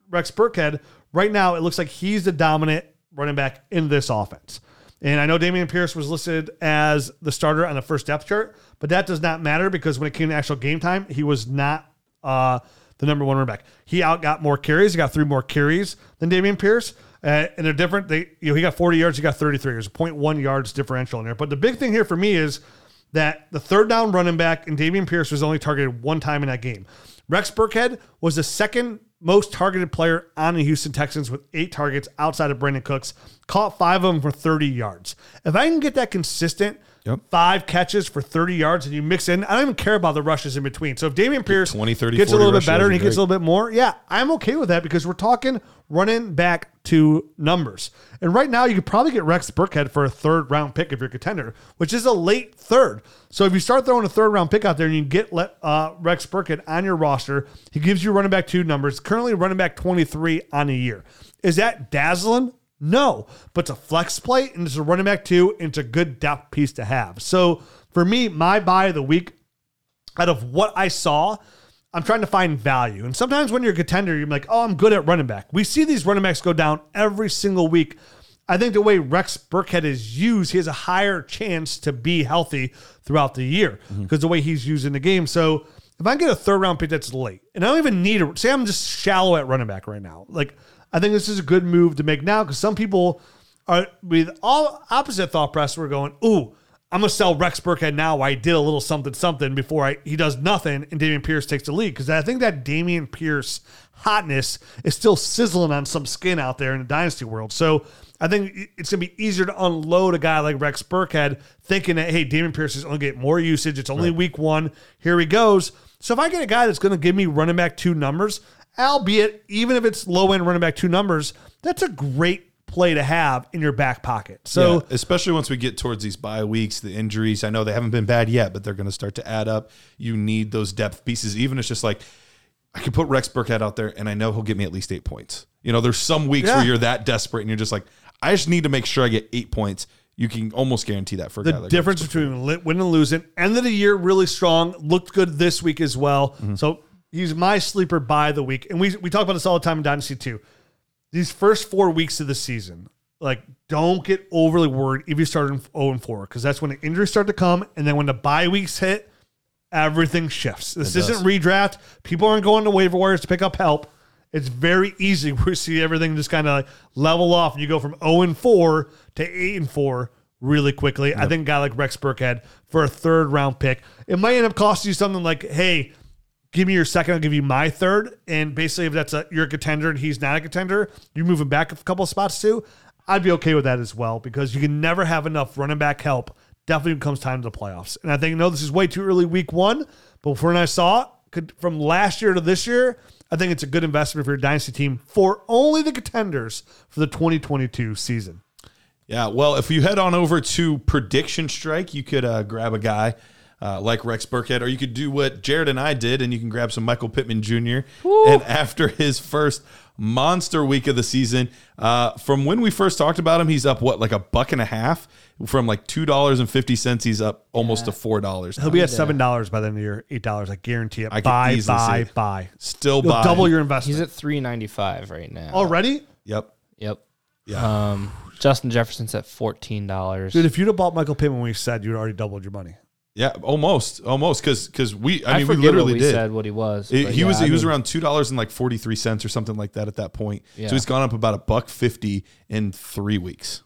Rex Burkhead, right now it looks like he's the dominant running back in this offense. And I know Dameon Pierce was listed as the starter on the first depth chart, but that does not matter because when it came to actual game time, he was not uh, the number one running back. He out got more carries. He got three more carries than Dameon Pierce. Uh, and they're different. They, you know, he got 40 yards. He got 33. There's a 0.1 yards differential in there. But the big thing here for me is that the third down running back and Dameon Pierce was only targeted one time in that game. Rex Burkhead was the second most targeted player on the Houston Texans with eight targets outside of Brandin Cooks, caught five of them for 30 yards. If I can get that consistent, Yep. five catches for 30 yards and you mix in, I don't even care about the rushes in between. So if Dameon Pierce 20, 30, gets a little bit better and he that'd gets a little bit more, yeah, I'm okay with that because we're talking running back to numbers. And right now, you could probably get Rex Burkhead for a third round pick if you're a contender, which is a late third. So if you start throwing a third round pick out there and you get let, uh, Rex Burkhead on your roster, he gives you running back two numbers, currently running back 23 on a year. Is that dazzling? No, but it's a flex play and it's a running back too, and it's a good depth piece to have. So for me, my buy of the week out of what I saw, I'm trying to find value. And sometimes when you're a contender, you're like, oh, I'm good at running back. We see these running backs go down every single week. I think the way Rex Burkhead is used, he has a higher chance to be healthy throughout the year mm-hmm. because the way he's used in the game. So if I get a third round pick that's late, and I don't even need a say I'm just shallow at running back right now. Like I think this is a good move to make now because some people are with all opposite thought process. We're going, ooh, I'm gonna sell Rex Burkhead now. I did a little something something before I he does nothing and Dameon Pierce takes the lead because I think that Dameon Pierce hotness is still sizzling on some skin out there in the dynasty world. So I think it's gonna be easier to unload a guy like Rex Burkhead thinking that hey, Dameon Pierce is only get more usage. It's only week one. Here he goes. So if I get a guy that's gonna give me running back two numbers, albeit even if it's low end running back two numbers, that's a great play to have in your back pocket. So Yeah, especially once we get towards these bye weeks, the injuries. I know they haven't been bad yet, but they're going to start to add up. You need those depth pieces. Even if it's just like I can put Rex Burkhead out there, and I know he'll get me at least eight points. You know, there's some weeks Yeah. where you're that desperate, and you're just like, I just need to make sure I get eight points. You can almost guarantee that for a guy the like difference between winning and losing. End of the year really strong. Looked good this week as well. Mm-hmm. So he's my sleeper by the week. And we we talk about this all the time in Dynasty too. These first four weeks of the season, like don't get overly worried if you start in 0 and 4 because that's when the injuries start to come, and then when the bye weeks hit, everything shifts. This isn't redraft. People aren't going to waiver wires to pick up help. It's very easy. We see everything just kind of like level off, and you go from 0 and 4 to 8 and 4 really quickly. I think a guy like Rex Burkhead for a third round pick, it might end up costing you something like, hey, give me your second, I'll give you my third. And basically, if that's a you're a contender and he's not a contender, you move him back a couple spots too. I'd be okay with that as well because you can never have enough running back help. Definitely comes time to the playoffs. And I think, no, this is way too early week one, but when I saw it, could, from last year to this year, I think it's a good investment for your dynasty team for only the contenders for the 2022 season. Yeah, well, if you head on over to Prediction Strike, you could uh, grab a guy uh, like Rex Burkhead, or you could do what Jared and I did, and you can grab some Michael Pittman Jr. And after his first monster week of the season, uh, from when we first talked about him, he's up what like a buck and a half. From like two dollars and fifty cents, he's up almost to four dollars. He'll be at seven dollars by the end of the year, eight dollars. I guarantee it. I can buy, buy, buy. Still You'll buy. double your investment. He's at three ninety five right now. already, Yep. Yep. Yeah. Um, Justin Jefferson's at fourteen dollars. dude. If you'd have bought Michael Pittman when we said you'd already doubled your money. Yeah, almost, almost, because because we, I I, mean, we literally did. said what he was. It- he yeah, was I he was around two dollars and like forty three cents or something like that at that point. Yeah. So he's gone up about a buck fifty in three weeks.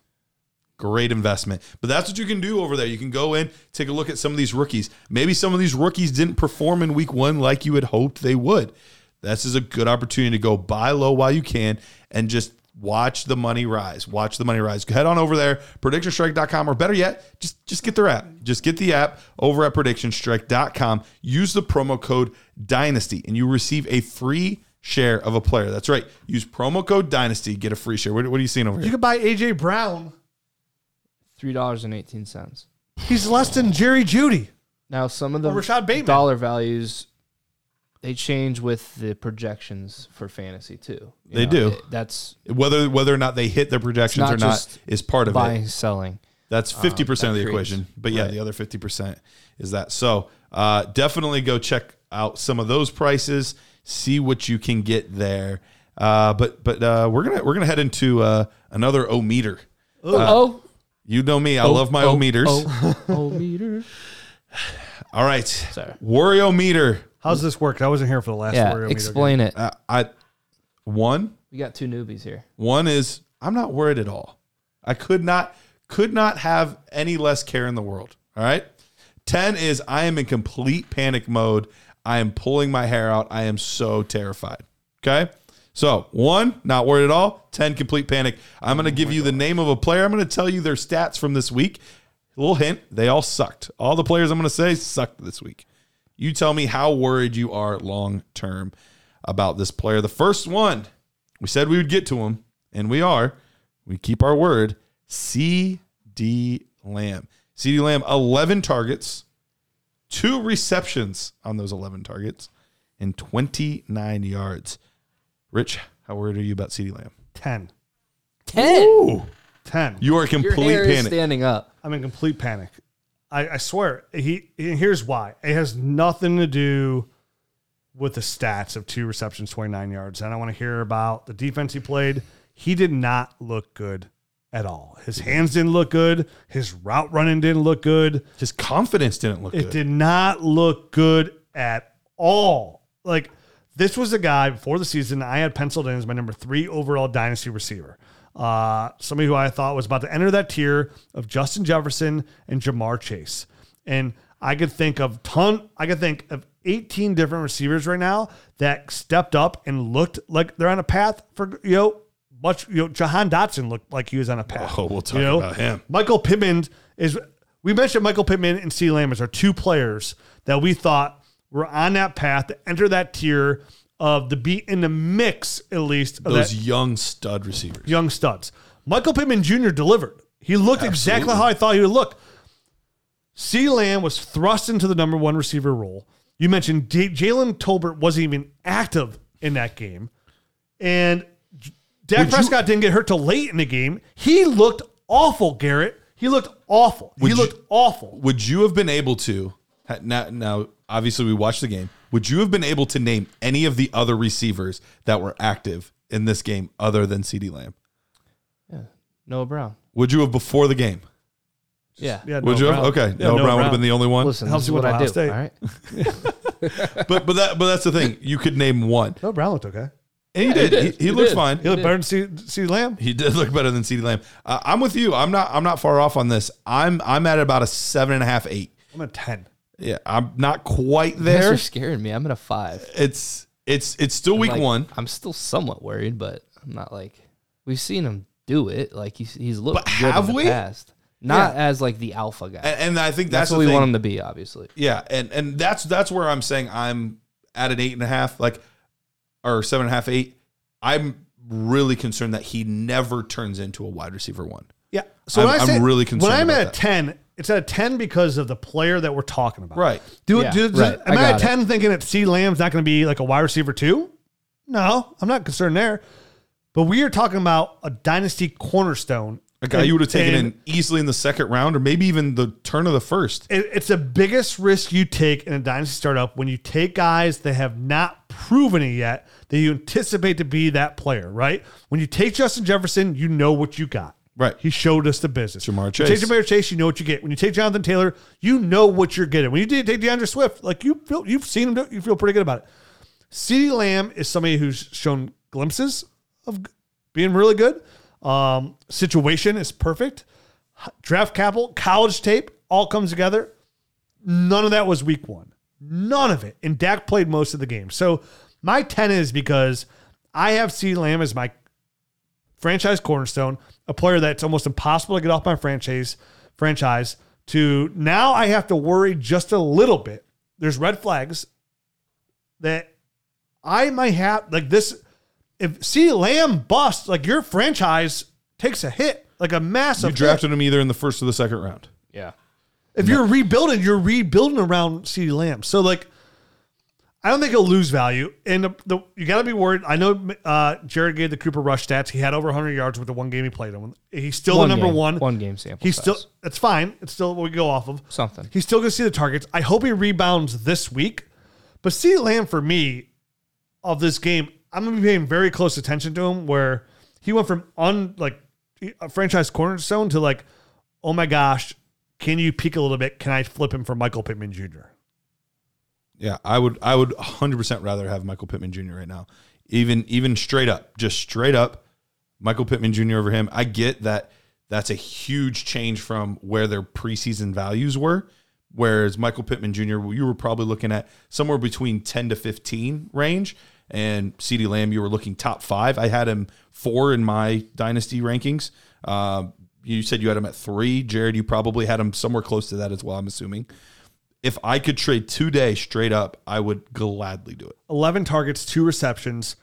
Great investment. But that's what you can do over there. You can go in, take a look at some of these rookies. Maybe some of these rookies didn't perform in week one like you had hoped they would. This is a good opportunity to go buy low while you can and just watch the money rise. Watch the money rise. Head on over there, predictionstrike.com, or better yet, just, just get their app. Just get the app over at predictionstrike.com. Use the promo code DYNASTY and you receive a free share of a player. That's right. Use promo code DYNASTY, get a free share. What, what are you seeing over here? You here? could buy AJ Brown. three dollars and eighteen cents. He's less than Jerry Jeudy. Now some of the Or Rashod Bateman. dollar values they change with the projections for fantasy too. You They do. it- that's Whether whether or not they hit their projections not or not just is part of buying it. selling. That's fifty percent of the creates- equation. But yeah, the other fifty percent is that. So uh, definitely go check out some of those prices. See what you can get there. Uh, but but uh, we're gonna we're gonna head into uh, another O meter. oh, You know me, I love my O meters. Oh, oh, meter. All right, Sorry. Wario meter. How's this work? I wasn't here for the last Yeah, Wario explain it. Uh, I one We got two newbies here. One is I'm not worried at all. I could not could not have any less care in the world. All right. 10 is I am in complete panic mode. I am pulling my hair out. I am so terrified. Okay? So, 1, not worried at all. 10 complete panic. I'm going to give you the name of a player. I'm going to tell you their stats from this week. A little hint, they all sucked. All the players I'm going to say sucked this week. You tell me how worried you are long term about this player. The first one, we said we would get to him, and we are. We keep our word. CeeDee Lamb. CeeDee Lamb, 11 targets, two receptions on those 11 targets, and 29 yards. Rich, how worried are you about CeeDee Lamb? 10. Ten. 10. You are Your complete hair is panic. standing up. I'm in complete panic. I, I swear. He here's why. It has nothing to do with the stats of two receptions, 29 yards. And I want to hear about the defense he played. He did not look good at all. His hands didn't look good. His route running didn't look good. His confidence didn't look It good. It did not look good at all. Like this was a guy before the season I had penciled in as my number three overall dynasty receiver. Uh, somebody who I thought was about to enter that tier of Justin Jefferson and Ja'Marr Chase. And I could think of ton. I could think of 18 different receivers right now that stepped up and looked like they're on a path for you know much. You know, Jahan Dotson looked like he was on a path. Oh, we'll talk about him. Michael Pittman is. We mentioned Michael Pittman and C. Lamb as our two players that we thought were on that path to enter that tier of the beat in the mix at least of Those that young stud receivers. young studs. Michael Pittman Jr. delivered. He looked exactly how I thought he would look. C. Lamb was thrust into the number one receiver role. You mentioned J- Jalen Tolbert wasn't even active in that game. And J- Dak Would you- Prescott didn't get hurt till late in the game. He looked awful, Garrett. He looked awful. Would he you- looked awful. Would you have been able to? ha- Now, now, obviously, we watched the game. Would you have been able to name any of the other receivers that were active in this game other than CeeDee Lamb? Yeah. Noah Brown. Would you have before the game? Yeah. Yeah, Would no you have? Brown. Okay, Yeah, no, no Brown would have been the only one. Listen, Helps you with what I do. State. All right. but but that but that's the thing. You could name one, Noah Brown looked okay. and he Yeah, did. he He, did. he He looked did. fine. He looked better than C. C. Lamb. He did look better than CeeDee Lamb. Uh, I'm with you. I'm not. I'm not far off on this. I'm I'm at about a seven and a half, eight. I'm at 10. Yeah, I'm not quite There. there. You're scaring me. I'm at a five. It's it's it's still week Like, one. I'm still somewhat worried, but I'm not like we've seen him do it. Like he's he's looked But good have in the we? past. Not as like the alpha guy. And, and I think that's, that's, what we thing. want him to be, obviously. Yeah, and and that's that's where I'm saying I'm at an eight and a half, like or seven and a half, eight. I'm really concerned that he never turns into a wide receiver one. Yeah. So I'm- when I I'm really concerned When I'm about at that. a 10, it's at a 10 because of the player that we're talking about. Right. Do, Yeah, do, do right. am I I, at got 10 thinking that C Lamb's not going to be like a wide receiver too? No, I'm not concerned there. But we are talking about a dynasty cornerstone. A guy you would have taken in easily in the second round, or maybe even the turn of the first. it- it's the biggest risk you take in a dynasty startup when you take guys that have not proven it yet that you anticipate to be that player, right? When you take Justin Jefferson, you know what you got. Right. He showed us the business. Ja'Marr You Chase. take Ja'Marr Chase, you know what you get. When you take Jonathan Taylor, you know what you're getting. When you take D'Andre Swift, like you feel you've seen him, do, you feel pretty good about it. CeeDee Lamb is somebody who's shown glimpses of being really good. Um, situation is perfect. Draft capital, college tape, all comes together. None of that was week one. None of it. And Dak played most of the game. So my 10 is because I have CeeDee Lamb as my franchise cornerstone, a player that's almost impossible to get off my franchise franchise to now I have to worry just a little bit. There's red flags that I might have like this if see Lamb busts, like your franchise takes a hit, like a massive You hit. drafted him either in the first or the second round. Yeah. If you're rebuilding, you're rebuilding around CeeDee Lamb. So like I don't think he'll lose value. And the, the, you got to be worried. I know uh, Jared gave the Cooper Rush stats. He had over 100 yards with the one game he played in. He's still One the number game. one. One game sample He's size. still. That's fine. It's still what we go off of. Something. He's still going to see the targets. I hope he rebounds this week. But CeeDee Lamb for me of this game, I'm going to be paying very close attention to him. Where he went from un like a franchise cornerstone to like, oh my gosh, can you peek a little bit? Can I flip him for Michael Pittman Jr. Yeah, I would I would 100% rather have Michael Pittman Jr. right now. Even even straight up, just straight up Michael Pittman Jr. over him. I get that that's a huge change from where their preseason values were. Whereas Michael Pittman Jr., you were probably looking at somewhere between 10 to 15 range. And CeeDee Lamb, you were looking top five. I had him four in my dynasty rankings. Uh, you said you had him at three. Jared, you probably had him somewhere close to that as well, I'm assuming if I could trade today straight up, I would gladly do it. 11 targets, two receptions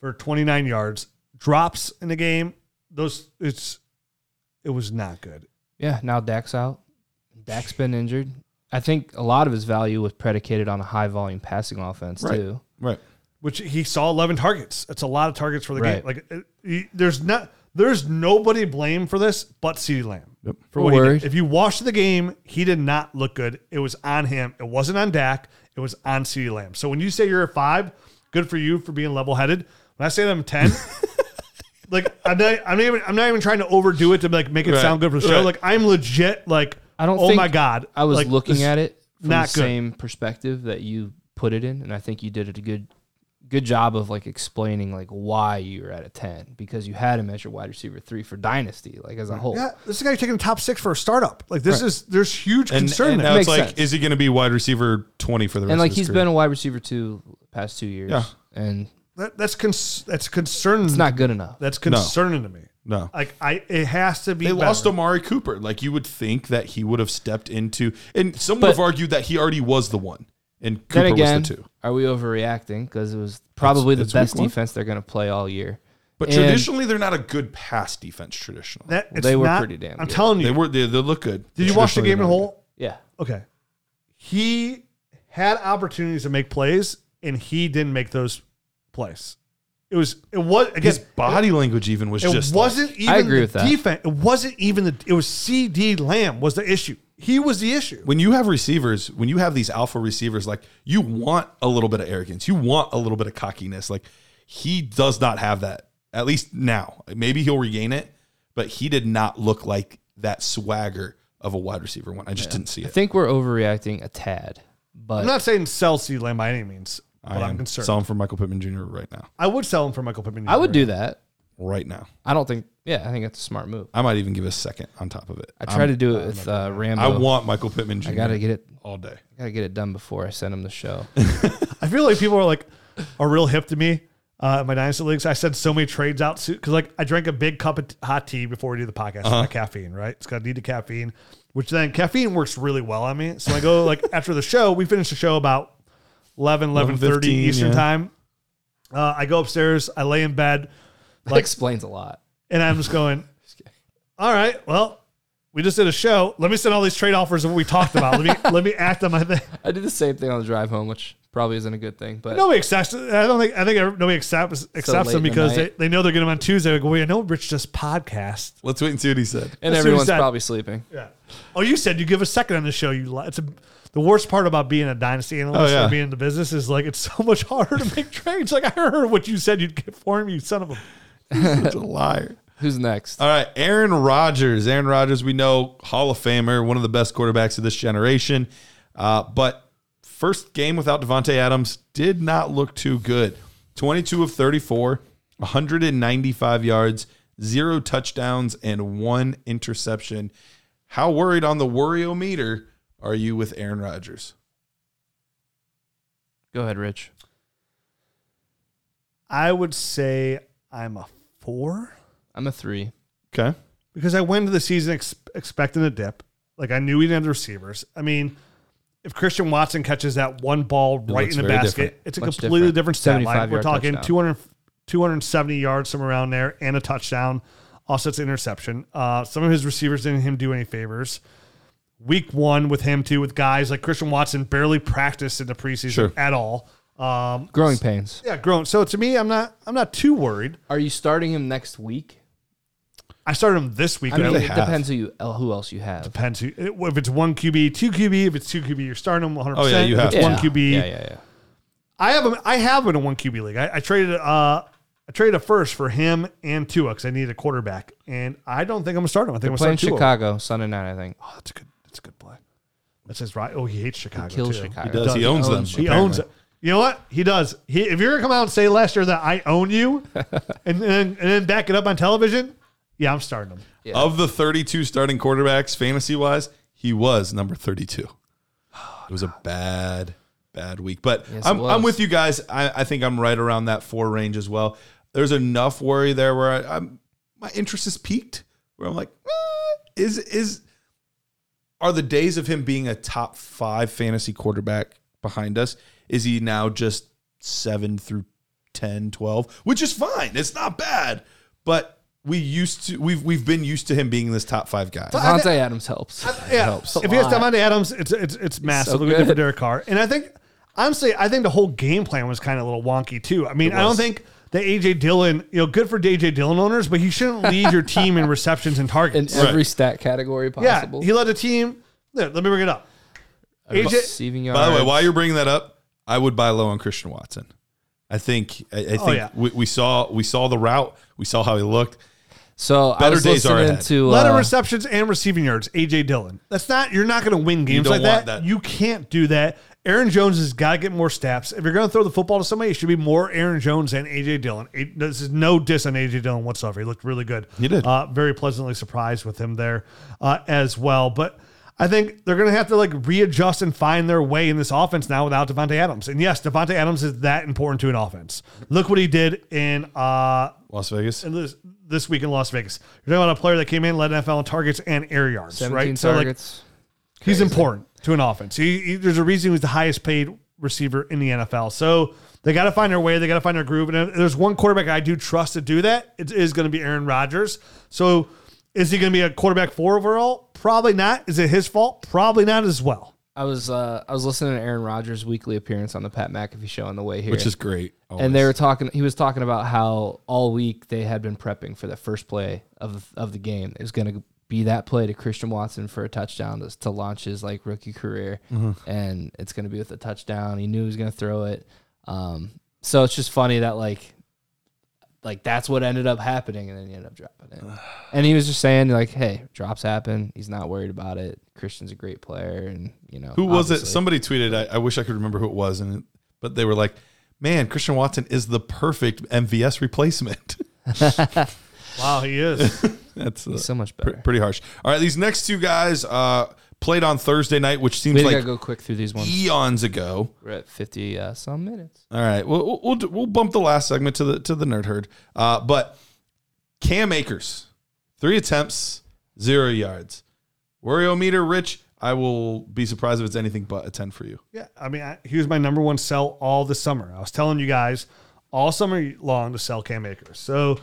for 29 yards. Drops in the game. Those it's it was not good. Yeah, now Dak's out. Dak's been injured. I think a lot of his value was predicated on a high volume passing offense Right. too. Right. Which he saw 11 targets. That's a lot of targets for the Right. game. Like it- he- there's not there's nobody blame for this but CeeDee Lamb. Yep. For We're what he worried. did. If you watched the game, he did not look good. It was on him. It wasn't on Dak. It was on CeeDee Lamb. So when you say you're a five, good for you for being level headed. When I say that I'm 10, like I'm not, I'm not even I'm not even trying to overdo it to like make it Right. sound good for the show. Right. Like I'm legit like I don't oh think my god. I was Like, looking this- at it from not the good. same perspective that you put it in, and I think you did it a good good job of like explaining like why you were at a ten because you had him as your wide receiver three for dynasty, like as a whole. Yeah, this is a guy taking the top six for a startup. Like this is there's huge And, concern and there. now it's like, sense. is he going to be wide receiver 20 for the rest and like of his he's career? been a wide receiver two past two years, Yeah. and That, that's cons- that's concerning. it's not good enough. That's concerning to me. No. Like I, it has to be. They better. lost Amari Cooper. Like you would think that he would have stepped into, and some would But- have argued that he already was the one, and then Cooper again, was the two. are we overreacting? Because it was probably it's the week best defense they're going to play all year. But And- traditionally, they're not a good pass defense. Traditionally, That, Well, it's they were not- pretty damn I'm good. telling you. they were they, they look good. did you watch the game in they're whole? Yeah, Okay. He had opportunities to make plays, and he didn't make those plays. It was. It was good. again. His body language even was It just wasn't like- even. I agree the with that. Defense. It wasn't even the. It was CeeDee Lamb was the issue. He was the issue. when you have receivers, when you have these alpha receivers, like you want a little bit of arrogance, you want a little bit of cockiness. Like he does not have that, at least now. Maybe he'll regain it, but he did not look like that swagger of a wide receiver one. I just didn't see it. I it. think we're overreacting a tad, but I'm not saying sell CeeDee Lamb by any means, but I I'm am concerned. selling for Michael Pittman Jr. right now. I would sell him for Michael Pittman. Jr. I would Jr. do that. Right now, I don't think. Yeah, I think that's a smart move. I might even give a second on top of it. I try to do it with uh, Rambo. I want Michael Pittman Jr. I gotta get it. all day. I gotta get it done before I send him the show. I feel like people are like are real hip to me. Uh, in my dynasty leagues, I sent so many trades out because like I drank a big cup of t- hot tea before we do the podcast. It's got caffeine, right? It's got to need the caffeine, which then caffeine works really well on me. So I go like after the show, we finish the show about 11, 11.30 11:15, Eastern yeah. time. Uh, I go upstairs, I lay in bed, That explains a lot. and I'm just going, all right, well, we just did a show. Let me send all these trade offers of what we talked about. let me let me act on my thing. I did the same thing on the drive home, which probably isn't a good thing. But Nobody accepts. I don't think. I think nobody accepts accepts late them in the because they, they know they're getting them on Tuesday. They go, well, I know Rich just podcast. Let's wait and see what he said. and As soon as everyone's that- probably sleeping. Yeah. Oh, you said you give a second on the show. You li- it's a, the worst part about being a dynasty analyst Oh, yeah. or being in the business is like it's so much harder to make trades. Like I heard what you said you'd get for him. You son of a. Such a liar. Who's next? All right, Aaron Rodgers. Aaron Rodgers, we know Hall of Famer, one of the best quarterbacks of this generation. Uh, but first game without Davante Adams did not look too good. 22 of 34, 195 yards, zero touchdowns, and one interception. How worried on the worryometer are you with Aaron Rodgers? Go ahead, Rich. I would say I'm a four I'm a three. Okay. because I went into the season ex- expecting a dip. Like I knew we didn't have the receivers. I mean, if Christian Watson catches that one ball right in the basket, different. it's a Much completely different. different, stat line. 75 We're talking touchdown. 200, 270 yards somewhere around there and a touchdown. Also, it's an interception. Uh, some of his receivers didn't him do any favors. Week one with him too, with guys like Christian Watson barely practiced in the preseason Sure. at all. Um, Growing pains. yeah, grown. So to me, I'm not I'm not too worried. Are you starting him next week? I started him this week. I mean, and it it have. depends who you uh, who else you have. depends who, if it's one QB, two QB. If it's two QB, you're starting him 100. Oh, yeah, you have If it's to. one QB. Yeah, yeah, yeah. I have him. I have him in a one QB league. I, I traded. Uh, I traded a first for him and Tua because I needed a quarterback, and I don't think I'm gonna start him. I think I'm Playing gonna start Tua. Chicago Sunday night, I think. Oh, that's a good. That's a good play. That says right. Oh, he hates Chicago. Kill too. Chicago. He does. He owns them. He owns it. You know what? He does. He, if you're gonna come out and say last year that I own you, and then and then back it up on television, yeah, I'm starting him. Yeah. Of the 32 starting quarterbacks, fantasy wise, he was number 32. It was a bad, bad week. But Yes, I'm, I'm with you guys. I, I think I'm right around that four range as well. There's enough worry there where I, I'm my interest is peaked. Where I'm like, eh, is is are the days of him being a top five fantasy quarterback behind us? Is he now just seven through 10, 12, which is fine. It's not bad. But we used to we've we've been used to him being this top five guy. Davante Adams helps. Yeah, helps if he has lot. Davante Adams, it's it's it's massive. so Look at for. Derek Carr, and I think honestly, I think the whole game plan was kind of a little wonky too. I mean, I don't think that AJ Dillon, you know, good for AJ Dillon owners, but he shouldn't lead your team in receptions and targets. in targets. every stat category possible. yeah, possible. he led the team. There, let me bring it up. AJ, Receiving yards. By the way, while you're bringing that up, I would buy low on Christian Watson. I think I, I think Oh, yeah. we, we saw we saw the route, we saw how he looked. so I better was days are listening ahead. to led in uh, receptions and receiving yards. AJ Dillon. That's not. You're not going to win games don't like want that. that. You can't do that. Aaron Jones has got to get more snaps. If you're going to throw the football to somebody, it should be more Aaron Jones and AJ Dillon. A- This is no diss on AJ Dillon whatsoever. He looked really good. He did. Uh, very pleasantly surprised with him there uh, as well. But I think they're going to have to like readjust and find their way in this offense now without Davante Adams. And yes, Davante Adams is that important to an offense. Look what he did in uh, Las Vegas. in this this week in Las Vegas. You're talking about a player that came in, led NFL in targets and air yards, 17 right? So like targets. he's important to an offense. He, he- there's a reason he's the highest paid receiver in the NFL. So they got to find their way. They got to find their groove. And there's one quarterback I do trust to do that. It is going to be Aaron Rodgers. So is he going to be a quarterback four overall? Probably not. Is it his fault? Probably not as well. I was uh, I was listening to Aaron Rodgers' weekly appearance on the Pat McAfee show on the way here, which is great. and they were talking. He was talking about how all week they had been prepping for the first play of of the game. It was going to be that play to Christian Watson for a touchdown to, to launch his like rookie career, Mm-hmm. and it's going to be with a touchdown. He knew he was going to throw it. Um, so it's just funny that like like that's what ended up happening, and then he ended up dropping it. And he was just saying like, hey, drops happen. He's not worried about it. Christian's a great player, and you know who was it? Somebody tweeted. I, I wish I could remember who it was, and but they were like, "Man, Christian Watson is the perfect MVS replacement." Wow, he is. That's uh, so much pre- better. pretty harsh. All right, these next two guys uh, played on Thursday night, which seems We like gotta go quick through these ones. eons ago. We're at fifty uh, some minutes. All right, we'll, we'll we'll we'll bump the last segment to the to the nerd herd. Uh, but Cam Akers, three attempts, zero yards. Worryometer, Rich. I will be surprised if it's anything but a ten for you. Yeah, I mean, I, he was my number one sell all the summer. I was telling you guys all summer long to sell Cam Akers. So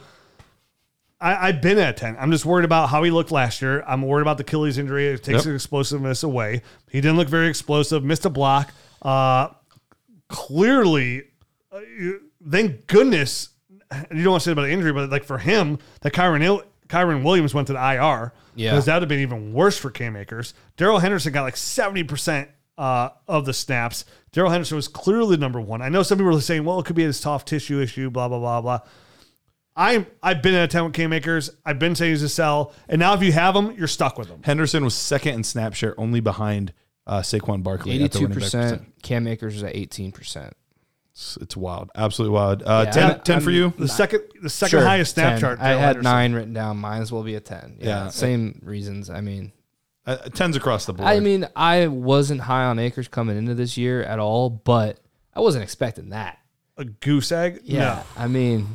I, I've been at 10. I'm just worried about how he looked last year. I'm worried about the Achilles injury. It takes Yep. his explosiveness away. He didn't look very explosive, missed a block. Uh, clearly, uh, thank goodness, you don't want to say about the injury, but like for him, that Kyren, Il- Kyren Williams went to the IR. Yeah. Because that would have been even worse for Cam Akers. Darrell Henderson got like 70% uh, of the snaps. Darrell Henderson was clearly number one. I know some people were saying, well, it could be a soft tissue issue, blah, blah, blah, blah. I'm, I've been at a town with Cam Akers. I've been saying he's a sell. And now if you have him, you're stuck with him. Henderson was second in snap share, only behind uh, Saquon Barkley. Eighty-two percent. Cam Akers is at eighteen percent. It's, it's wild, absolutely wild. Uh, Yeah, 10, I'm- 10 for I'm- you. The second the second highest snap 10. chart. I had Henderson. nine written down. Might as well be a ten. Yeah, Yeah. same reasons. I mean, Uh, tens across the board. I mean, I wasn't high on Akers coming into this year at all, but I wasn't expecting that. A goose egg? Yeah, I mean, No.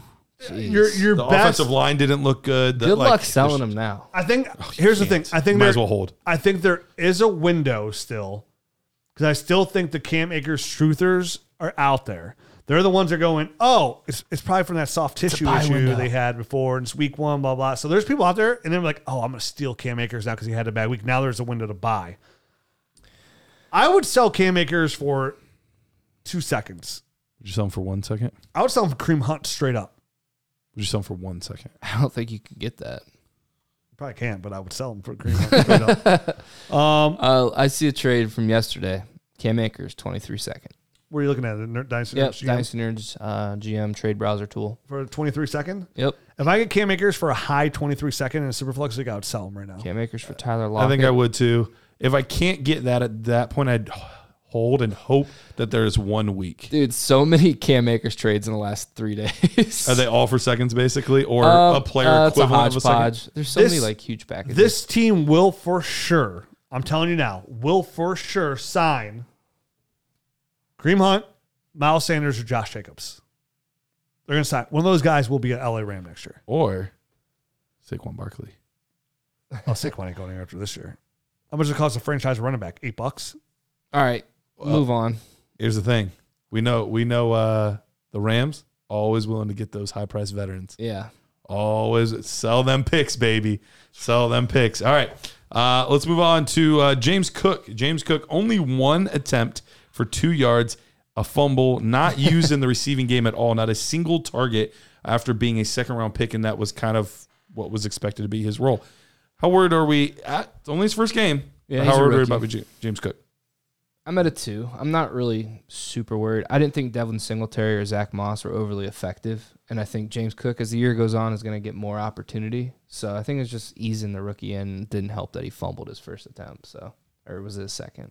Jeez. Your, your the best. offensive line didn't look good. The- good like, luck selling them now. I think oh, here's the thing. I think Might there, as well hold. I think there is a window still because I still think the Cam Akers truthers are out there. They're the ones that are going, oh, it's, it's probably from that soft tissue issue window. they had before. And it's week one, blah, blah. So there's people out there, and they're like, oh, I'm going to steal Cam Akers now because he had a bad week. Now there's a window to buy. I would sell Cam Akers for two seconds. Would you sell him for one second? I would sell him Kareem Hunt straight up. Would you sell him for one second? I don't think you can get that. Probably can't, but I would sell them for Kareem Hunt straight. Um, Uh, I see a trade from yesterday. Cam Akers, 23 second. where are you looking at? The Ner- Dynasty Yep, Nerds GM Dynasty Nerds uh, GM trade browser tool. for 23 second? Yep, If I get Cam Akers for a high 23 second in a Superflex league, I would sell him right now. Cam Akers for Tyler Lockett. I think I would too. If I can't get that at that point, I'd hold and hope that there's one week. Dude, so many Cam Akers trades in the last three days. Are they all for seconds basically, or Um, a player uh, it's a equivalent of a second? hodgepodge. There's so This- many like huge packages. This team will for sure, I'm telling you now, will for sure sign Kareem Hunt, Miles Sanders, or Josh Jacobs. They're going to sign. One of those guys will be an LA Ram next year. Or Saquon Barkley. I'll Saquon ain't going after this year. How much does it cost a franchise running back? Eight bucks? All right, move on. Here's the thing: we know we know uh, the Rams always willing to get those high price veterans. Yeah, Always sell them picks, baby. Sell them picks. All right. Uh, let's move on to uh, James Cook. James Cook, only one attempt for two yards, a fumble, not used in the receiving game at all, not a single target after being a second round pick, and that was kind of what was expected to be his role. How worried are we at it's only his first game? Yeah, how worried rookie. about Ja- James Cook? I'm at a two. I'm not really super worried. I didn't think Devin Singletary or Zach Moss were overly effective, and I think James Cook, as the year goes on, is going to get more opportunity. So I think it's just easing the rookie in. Didn't help that he fumbled his first attempt. So or was it his second?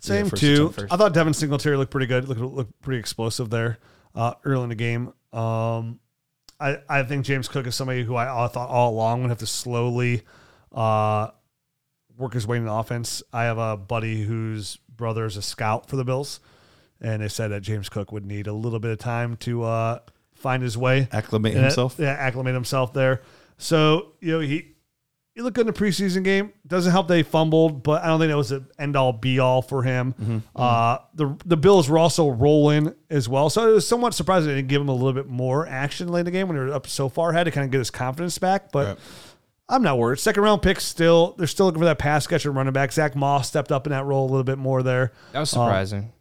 Same first too. attempt. I thought Devin Singletary looked pretty good. Looked looked pretty explosive there uh, early in the game. Um, I I think James Cook is somebody who I, I thought all along would have to slowly uh, work his way in the offense. I have a buddy whose brother is a scout for the Bills, and they said that James Cook would need a little bit of time to uh, find his way Acclimate and, himself. Yeah, acclimate himself there. So you know he he looked good in the preseason game. Doesn't help that he fumbled, but I don't think that was an end all be all for him. Mm-hmm. Uh, the the Bills were also rolling as well, so it was somewhat surprising they didn't give him a little bit more action late in the game when they were up so far ahead to kind of get his confidence back. But Right. I'm not worried. Second round pick still. They're still looking for that pass catcher running back. Zach Moss stepped up in that role a little bit more there. That was surprising.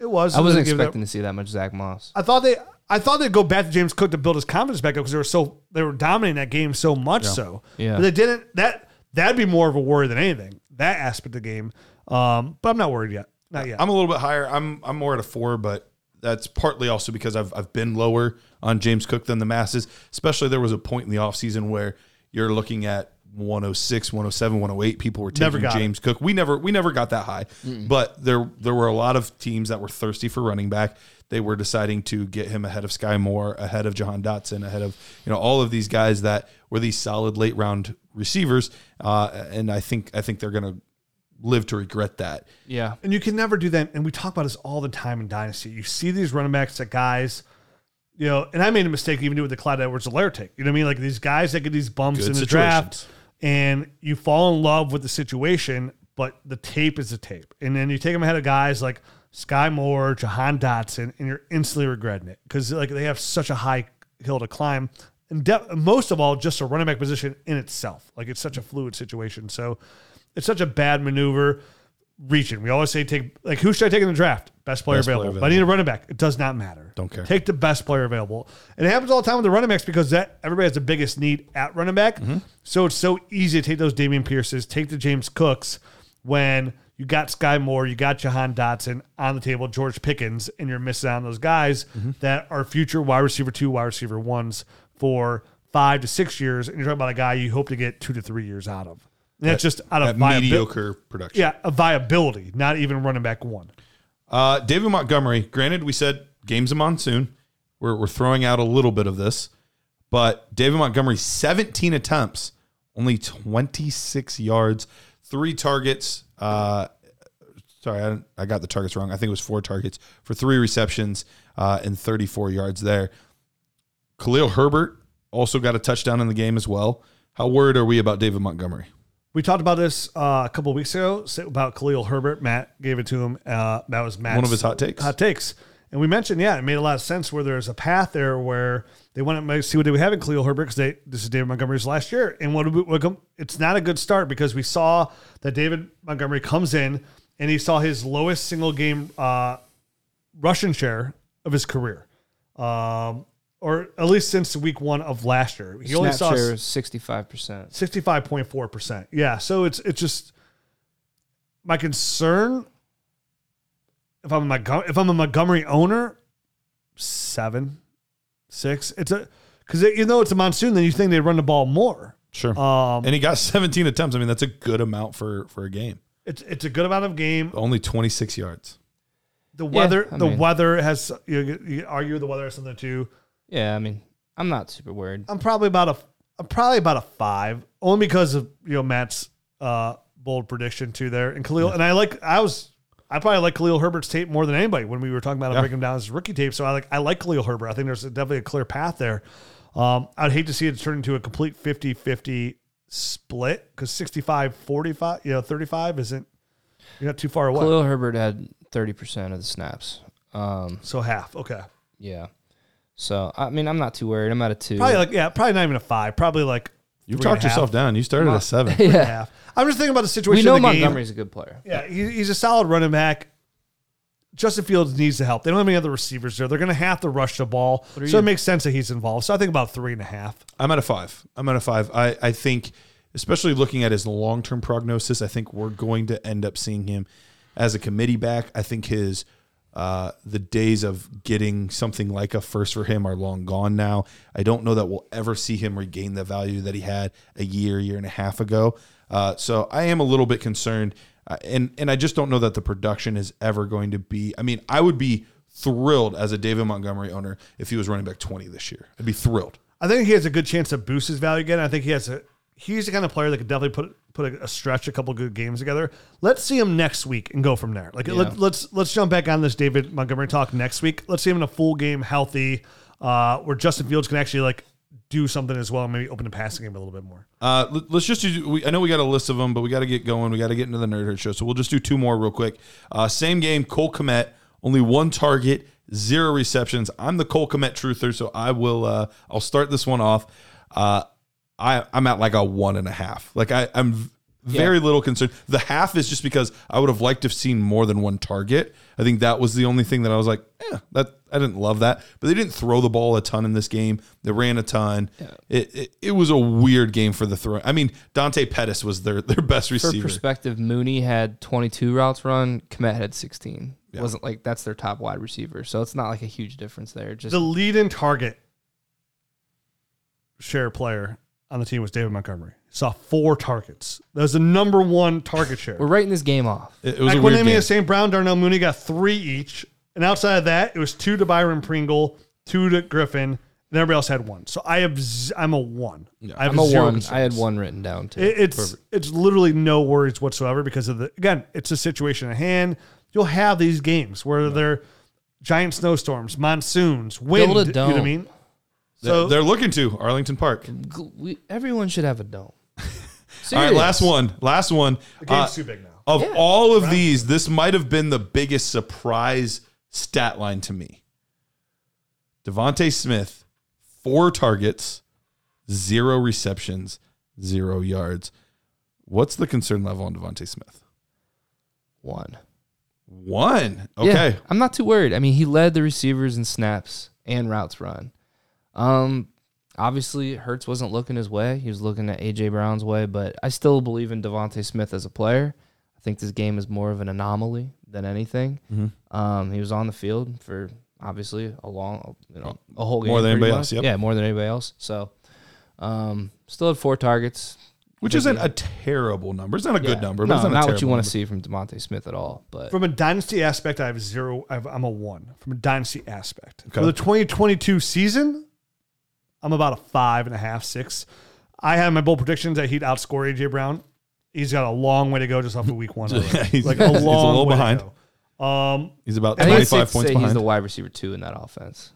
It was. I wasn't They gave that- expecting to see that much Zach Moss. I thought they I thought they'd go back to James Cook to build his confidence back up because they were so they were dominating that game so much so. Yeah. But they didn't that that'd be more of a worry than anything. That aspect of the game. Um, but I'm not worried yet. Not yet. I'm a little bit higher. I'm I'm more at a four, but that's partly also because I've I've been lower on James Cook than the masses. Especially there was a point in the offseason where you're looking at 106, 107, 108. People were taking got it. James Cook. We never we never got that high. But there there were a lot of teams that were thirsty for running back. They were deciding to get him ahead of Sky Moore, ahead of Jahan Dotson, ahead of you know all of these guys that were these solid late round receivers. Uh, and I think I think they're gonna live to regret that. Yeah, and you can never do that. And we talk about this all the time in Dynasty. You see these running backs that guys, you know, and I made a mistake even doing with the Clyde Edwards-Helaire take. You know what I mean? Like these guys that get these bumps Good in the draft and you fall in love with the situation, but the tape is the tape. And then you take them ahead of guys like Sky Moore, Jahan Dotson, and you're instantly regretting it because like they have such a high hill to climb. And de- most of all, just a running back position in itself. Like it's such a fluid situation. So it's such a bad maneuver reaching. We always say take like who should I take in the draft? Best player, Best player available. I need a running back. It does not matter. Don't care. Take the best player available. And it happens all the time with the running backs because that everybody has the biggest need at running back. Mm-hmm. So it's so easy to take those Dameon Pierces, take the James Cooks when you got Sky Moore, you got Jahan Dotson on the table, George Pickens, and you're missing out on those guys Mm-hmm. that are future wide receiver two, wide receiver ones for five to six years. And you're talking about a guy you hope to get two to three years out of. And that's just out of mediocre production. yeah, a viability, not even running back one. Uh, David Montgomery, granted, we said game's a monsoon. We're, we're throwing out a little bit of this, but David Montgomery, 17 attempts, only 26 yards, three targets. Uh, sorry, I, I got the targets wrong. I think it was four targets for three receptions uh, and 34 yards there. Khalil Herbert also got a touchdown in the game as well. How worried are we about David Montgomery? We talked about this uh, a couple of weeks ago about Khalil Herbert. Matt gave it to him. Uh, that was Matt's One of his hot takes. Hot takes. And we mentioned, yeah, it made a lot of sense where there's a path there where they want to see what they would have in Khalil Herbert because they this is David Montgomery's last year. And what, what it's not a good start because we saw that David Montgomery comes in and he saw his lowest single game uh, rushing share of his career, um, or at least since week one of last year. He only saw 65%. sixty-five point four percent. Yeah, so it's it's just my concern. If I'm a Montgom- if I'm a Montgomery owner, seven, six. It's a because you know it's a monsoon, then you think they run the ball more. Sure. Um, and he got 17 attempts. I mean, that's a good amount for for a game. it's it's a good amount of game. Only 26 yards. The weather, I the mean- weather has. You, you argue the weather has something too. Yeah, I mean, I'm not super worried. I'm probably about a I'm probably about a five, only because of you know Matt's uh, bold prediction too there, and Khalil. And I like I was I probably like Khalil Herbert's tape more than anybody when we were talking about him Yeah. breaking down his rookie tape. So I like I like Khalil Herbert. I think there's definitely a clear path there. Um, I'd hate to see it turn into a complete 50-50 split because 65 45 you know 35 isn't you're not too far away Khalil Herbert had 30% of the snaps. Um, so half okay yeah. So, I mean, I'm not too worried. I'm at a two. probably like yeah probably not even a five probably like You three talked yourself down. You started at a seven. Three and a yeah. half. I'm just thinking about the situation. We situation know of the game. Montgomery's a good player. Yeah, he, he's a solid running back. Justin Fields needs the help. They don't have any other receivers there. They're going to have to rush the ball. So you- it makes sense that he's involved. So I think about three and a half. I'm at a five. I'm at a five. I, I think, especially looking at his long term prognosis, I think we're going to end up seeing him as a committee back. I think his uh, the days of getting something like a first for him are long gone now. I don't know that we'll ever see him regain the value that he had a year, year and a half ago. Uh, so I am a little bit concerned, uh, and and I just don't know that the production is ever going to be. I mean, I would be thrilled as a David Montgomery owner if he was running back 20 this year. I'd be thrilled. I think he has a good chance to boost his value again. I think he has a he's the kind of player that could definitely put put a, a stretch, a couple good games together. Let's see him next week and go from there. Like let, let's let's jump back on this David Montgomery talk next week. Let's see him in a full game, healthy, uh, where Justin Fields can actually like do something as well, maybe open the passing game a little bit more. Uh, let- let's just do. We, I know we got a list of them, but we got to get going. We got to get into the Nerd Herd show. So we'll just do two more real quick. Uh, same game, Cole Kmet, only one target, zero receptions. I'm the Cole Kmet truther, so I will. Uh, I'll start this one off. I I'm at like a one and a half. Like I I'm v- very little concerned. The half is just because I would have liked to have seen more than one target. I think that was the only thing that I was like, yeah, that I didn't love that. But they didn't throw the ball a ton in this game. They ran a ton. It, it it was a weird game for the throw. I mean, Dante Pettis was their their best For receiver. perspective, Mooney had 22 routes run. Kmet had 16. It wasn't like that's their top wide receiver, so it's not like a huge difference there. Just the lead in target share player on the team was David Montgomery. Saw four targets. That was the number one target share. we're writing this game off. It, it was a Like when weird game. St. Brown, Darnell Mooney got three each. And outside of that, it was two to Byron Pringle, two to Griffin, and everybody else had one. So I have z- I'm a one. I have I'm a zero one. concerns. I had one written down too. It- it's it's literally no worries whatsoever because of the again, it's a situation at hand. You'll have these games where they're giant snowstorms, monsoons, wind. You know what I mean? They're, So they're looking to Arlington Park. We, everyone should have a dome. All right, last one. Last one. the game's Uh, too big now. Of Yeah. all of these, this might have been the biggest surprise stat line to me. DeVonta Smith, four targets, zero receptions, zero yards. What's the concern level on DeVonta Smith? One. One. Yeah, Okay. I'm not too worried. I mean, he led the receivers in snaps and routes run. Um, obviously, Hurts wasn't looking his way. He was looking at AJ Brown's way, but I still believe in DeVonta Smith as a player. I think this game is more of an anomaly than anything. Mm-hmm. Um, he was on the field for obviously a long, you know, a whole game. More than anybody much. else, yep. Yeah, more than anybody else. So, um, still had four targets. Which isn't a terrible number. It's not a good number, but No, it's not, not a what you want number. to see from DeVonta Smith at all. But From a dynasty aspect, I have zero. I have, I'm a one. From a dynasty aspect, Okay. for the 2022 season, I'm about a five and a half, six. I had my bold predictions that he'd outscore AJ Brown. He's got a long way to go just off of week one. already. He's- like a he's a long little way behind. Um, He's about I think it's 25 points say behind. he's the wide receiver two in that offense.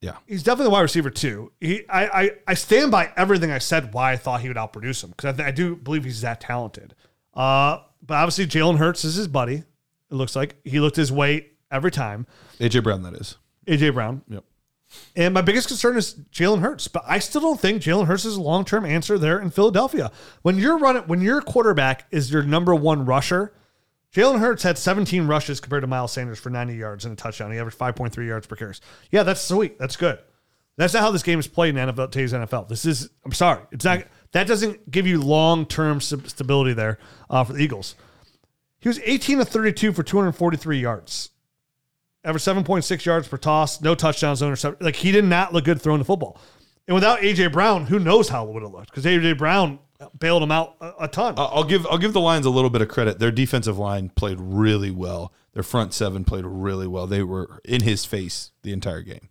Yeah, he's definitely the wide receiver too. He, I, I, I stand by everything I said. Why I thought he would outproduce him because I, th- I do believe he's that talented. Uh, but obviously Jalen Hurts is his buddy. It looks like he looked his way every time. AJ Brown, that is. AJ Brown. Yep. And my biggest concern is Jalen Hurts, but I still don't think Jalen Hurts is a long term answer there in Philadelphia. When you're running, when your quarterback is your number one rusher, Jalen Hurts had 17 rushes compared to Miles Sanders for 90 yards and a touchdown. He averaged 5.3 yards per carry. Yeah, that's sweet. That's good. That's not how this game is played in NFL, today's NFL. This is, I'm sorry, it's not. That doesn't give you long term stability there uh, for the Eagles. He was 18 of 32 for 243 yards. Average 7.6 yards per toss, no touchdowns, no interception. Like he did not look good throwing the football. And without AJ Brown, who knows how it would have looked? Because AJ Brown bailed him out a, a ton. I'll give I'll give the Lions a little bit of credit. Their defensive line played really well. Their front seven played really well. They were in his face the entire game.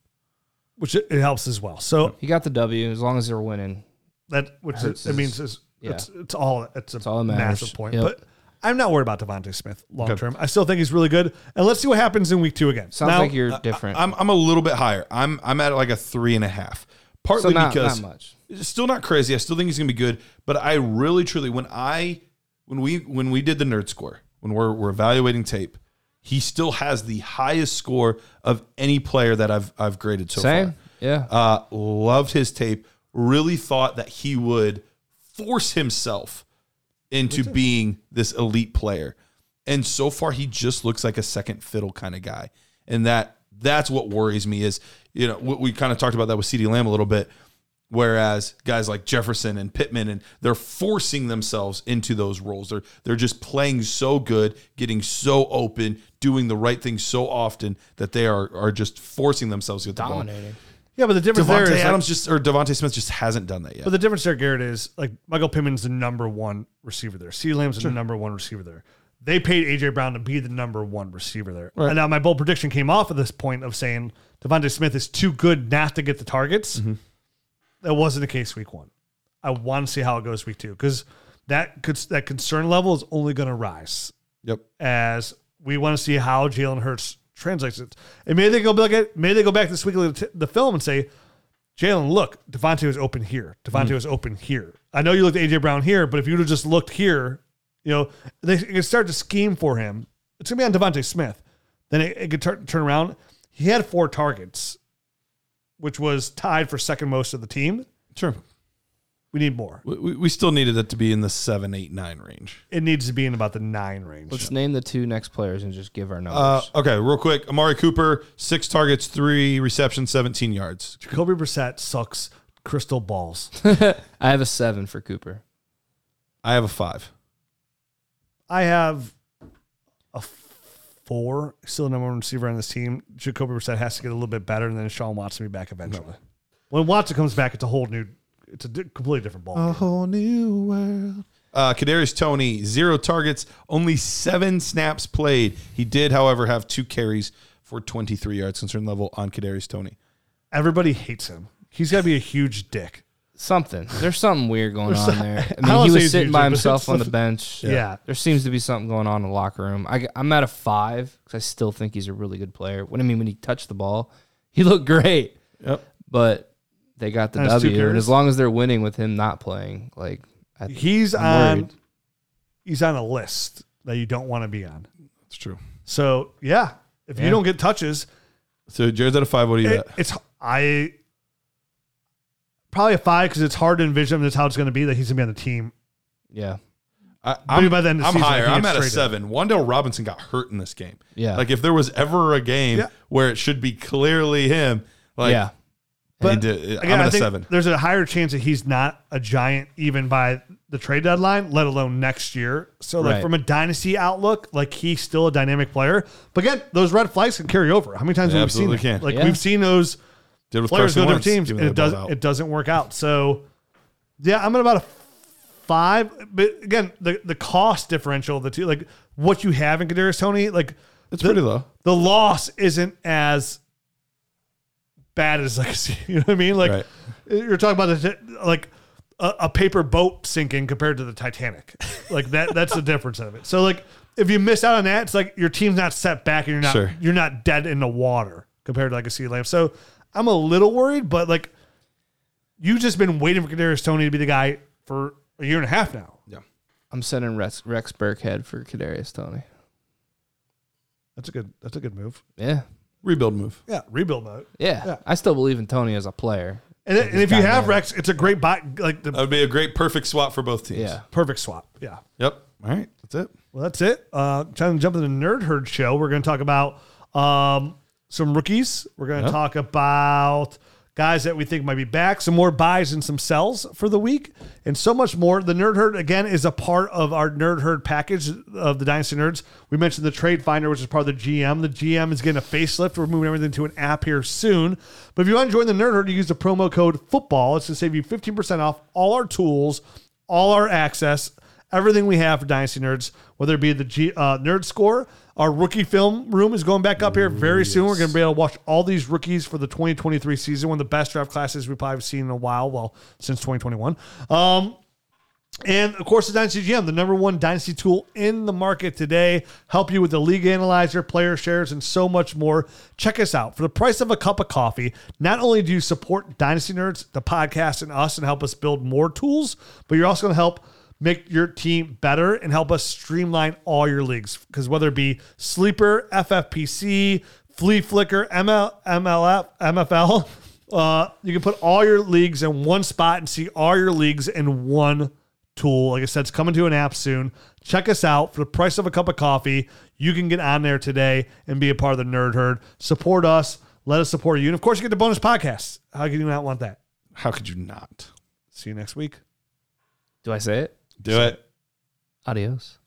which it, it helps as well. So He got the W as long as they're winning. that which Hurts it, it means is- is yeah. it's, it's all it's a all that matters. massive point. Yep. But I'm not worried about DeVonta Smith long term. I still think he's really good. And let's see what happens in week two again. Sounds Now, like you're different. I'm I'm a little bit higher. I'm I'm at like a three and a half. Partly so not, because not much. it's still not crazy. I still think he's gonna be good. But I really truly when I when we when we did the nerd score when we're we're evaluating tape, he still has the highest score of any player that I've I've graded so Same. far. Yeah. Uh, loved his tape. Really thought that he would force himself into being this elite player. And so far, he just looks like a second fiddle kind of guy. And that that's what worries me is, you know, we, we kind of talked about that with CeeDee Lamb a little bit. Whereas guys like Jefferson and Pittman and they're forcing themselves into those roles. They're they're just playing so good, getting so open, doing the right thing so often that they are are just forcing themselves to get the ball. Yeah, but the difference there Devontae is like- Adams just or DeVonta Smith just hasn't done that yet. But the difference there, Garret, is like Michael Pittman's the number one receiver there. C. Lamb's the number one receiver there. They paid AJ Brown to be the number one receiver there. And now my bold prediction came off of this point of saying DeVonta Smith is too good not to get the targets. Mm-hmm. That wasn't the case week one. I want to see how it goes week two because that could that concern level is only going to rise yep. as we want to see how Jalen Hurts translates it. And maybe they go back at maybe they go back this week at the, film and say, Jalen, look, DeVonta was open here. DeVonta hmm. was open here. I know you looked at AJ Brown here, but if you would have just looked here, you know, they could start to scheme for him. It's gonna be on DeVonta Smith. Then it, it could turn turn around. He had four targets, which was tied for second most of the team. Sure. We need more. We, we- we still needed it to be in the seven, eight, nine range. It needs to be in about the nine range. Let's name the two next players and just give our Uh, numbers. okay, real quick. Amari Cooper, six targets, three receptions, 17 yards. Jacoby Brissett sucks crystal balls. I have a seven for Cooper. I have a five. I have a four. Still the number one receiver on this team. Jacoby Brissett has to get a little bit better, and then Deshaun Watson will be back eventually. When Watson comes back, it's a whole new, it's a di- completely different ball. game. whole new world. Uh, Kadarius Toney, zero targets, only seven snaps played. He did, however, have two carries for 23 yards concern level on Kadarius Toney. Everybody hates him. He's got to be a huge dick. Something. There's something weird going on there. I I mean, don't he say was he's sitting huge, by but himself it's- on the bench. Yeah. There seems to be something going on in the locker room. I, am at a five because I still think he's a really good player. What I mean, when he touched the ball, he looked great. Yep. But they got the And his two W. And as long as they're winning with him not playing, like, I, He's I'm on. worried. He's on a list that you don't want to be on. That's true. So yeah, if you don't get touches, So Jared's at a five. What do you it, got? it's I probably a five because it's hard to envision that's how it's going to be that he's going to be on the team. yeah. I, Maybe I'm, by the end of the I'm season, higher. he I'm gets at a traded. seven. Wan'Dale Robinson got hurt in this game. Yeah. Like if there was ever a game Yeah. where it should be clearly him, like yeah. He But did, Again, I'm at a think seven. there's a higher chance that he's not a giant even by the trade deadline, let alone next year. So, like Right. from a dynasty outlook, like he's still a dynamic player. But again, those red flags can carry over. How many times They have we seen that? can. Like Yeah. we've seen those Did with players Carson go to different teams and it doesn't out. it doesn't work out. So yeah, I'm at about a five. But again, the the cost differential of the two, like what you have in Kadarius Toney, like It's the- pretty low. The loss isn't as bad as like you know what I mean. Like Right. you're talking about the, like a, a paper boat sinking compared to the Titanic. like that that's the difference of it. So like if you miss out on that, it's like your team's not set back and you're not Sure. you're not dead in the water compared to like a sea lamp. So I'm a little worried, but like you've just been waiting for Kadarius Toney to be the guy for a year and a half now. Yeah, I'm sending Rex, Rex Burkhead for Kadarius Toney. That's a good that's a good move. Yeah. Rebuild move. Yeah, rebuild mode. Yeah. Yeah. I still believe in Toney as a player. And, and if you have that. Rex, it's a great buy. Like the That would be a great perfect swap for both teams. Yeah. perfect swap. Yeah. Yep. All right. That's it. Well, that's it. Uh, trying to jump into the Nerd Herd show. We're going to talk about um, some rookies. We're going to talk about guys that we think might be back, some more buys and some sells for the week, and so much more. The Nerd Herd, again, is a part of our Nerd Herd package of the Dynasty Nerds. We mentioned the Trade Finder, which is part of the GM. The GM is getting a facelift. We're moving everything to an app here soon. But if you want to join the Nerd Herd, you use the promo code FOOTBALL. It's to save you 15% off all our tools, all our access everything we have for Dynasty Nerds, whether it be the G, uh, Nerd Score. Our rookie film room is going back up here very soon. We're going to be able to watch all these rookies for the 2023 season, one of the best draft classes we've probably seen in a while, well, since 2021. Um, and of course, the Dynasty GM, the number one Dynasty tool in the market today, help you with the league analyzer, player shares, and so much more. Check us out. For the price of a cup of coffee, not only do you support Dynasty Nerds, the podcast, and us, and help us build more tools, but you're also going to help make your team better and help us streamline all your leagues. Because whether it be Sleeper, FFPC, Fleaflicker, ML, MLF, MFL, uh, you can put all your leagues in one spot and see all your leagues in one tool. Like I said, it's coming to an app soon. Check us out for the price of a cup of coffee. You can get on there today and be a part of the Nerd Herd. Support us. Let us support you. And of course, you get the bonus podcast. How could you not want that? How could you not? See you next week. Do I say it? Do it. Adios.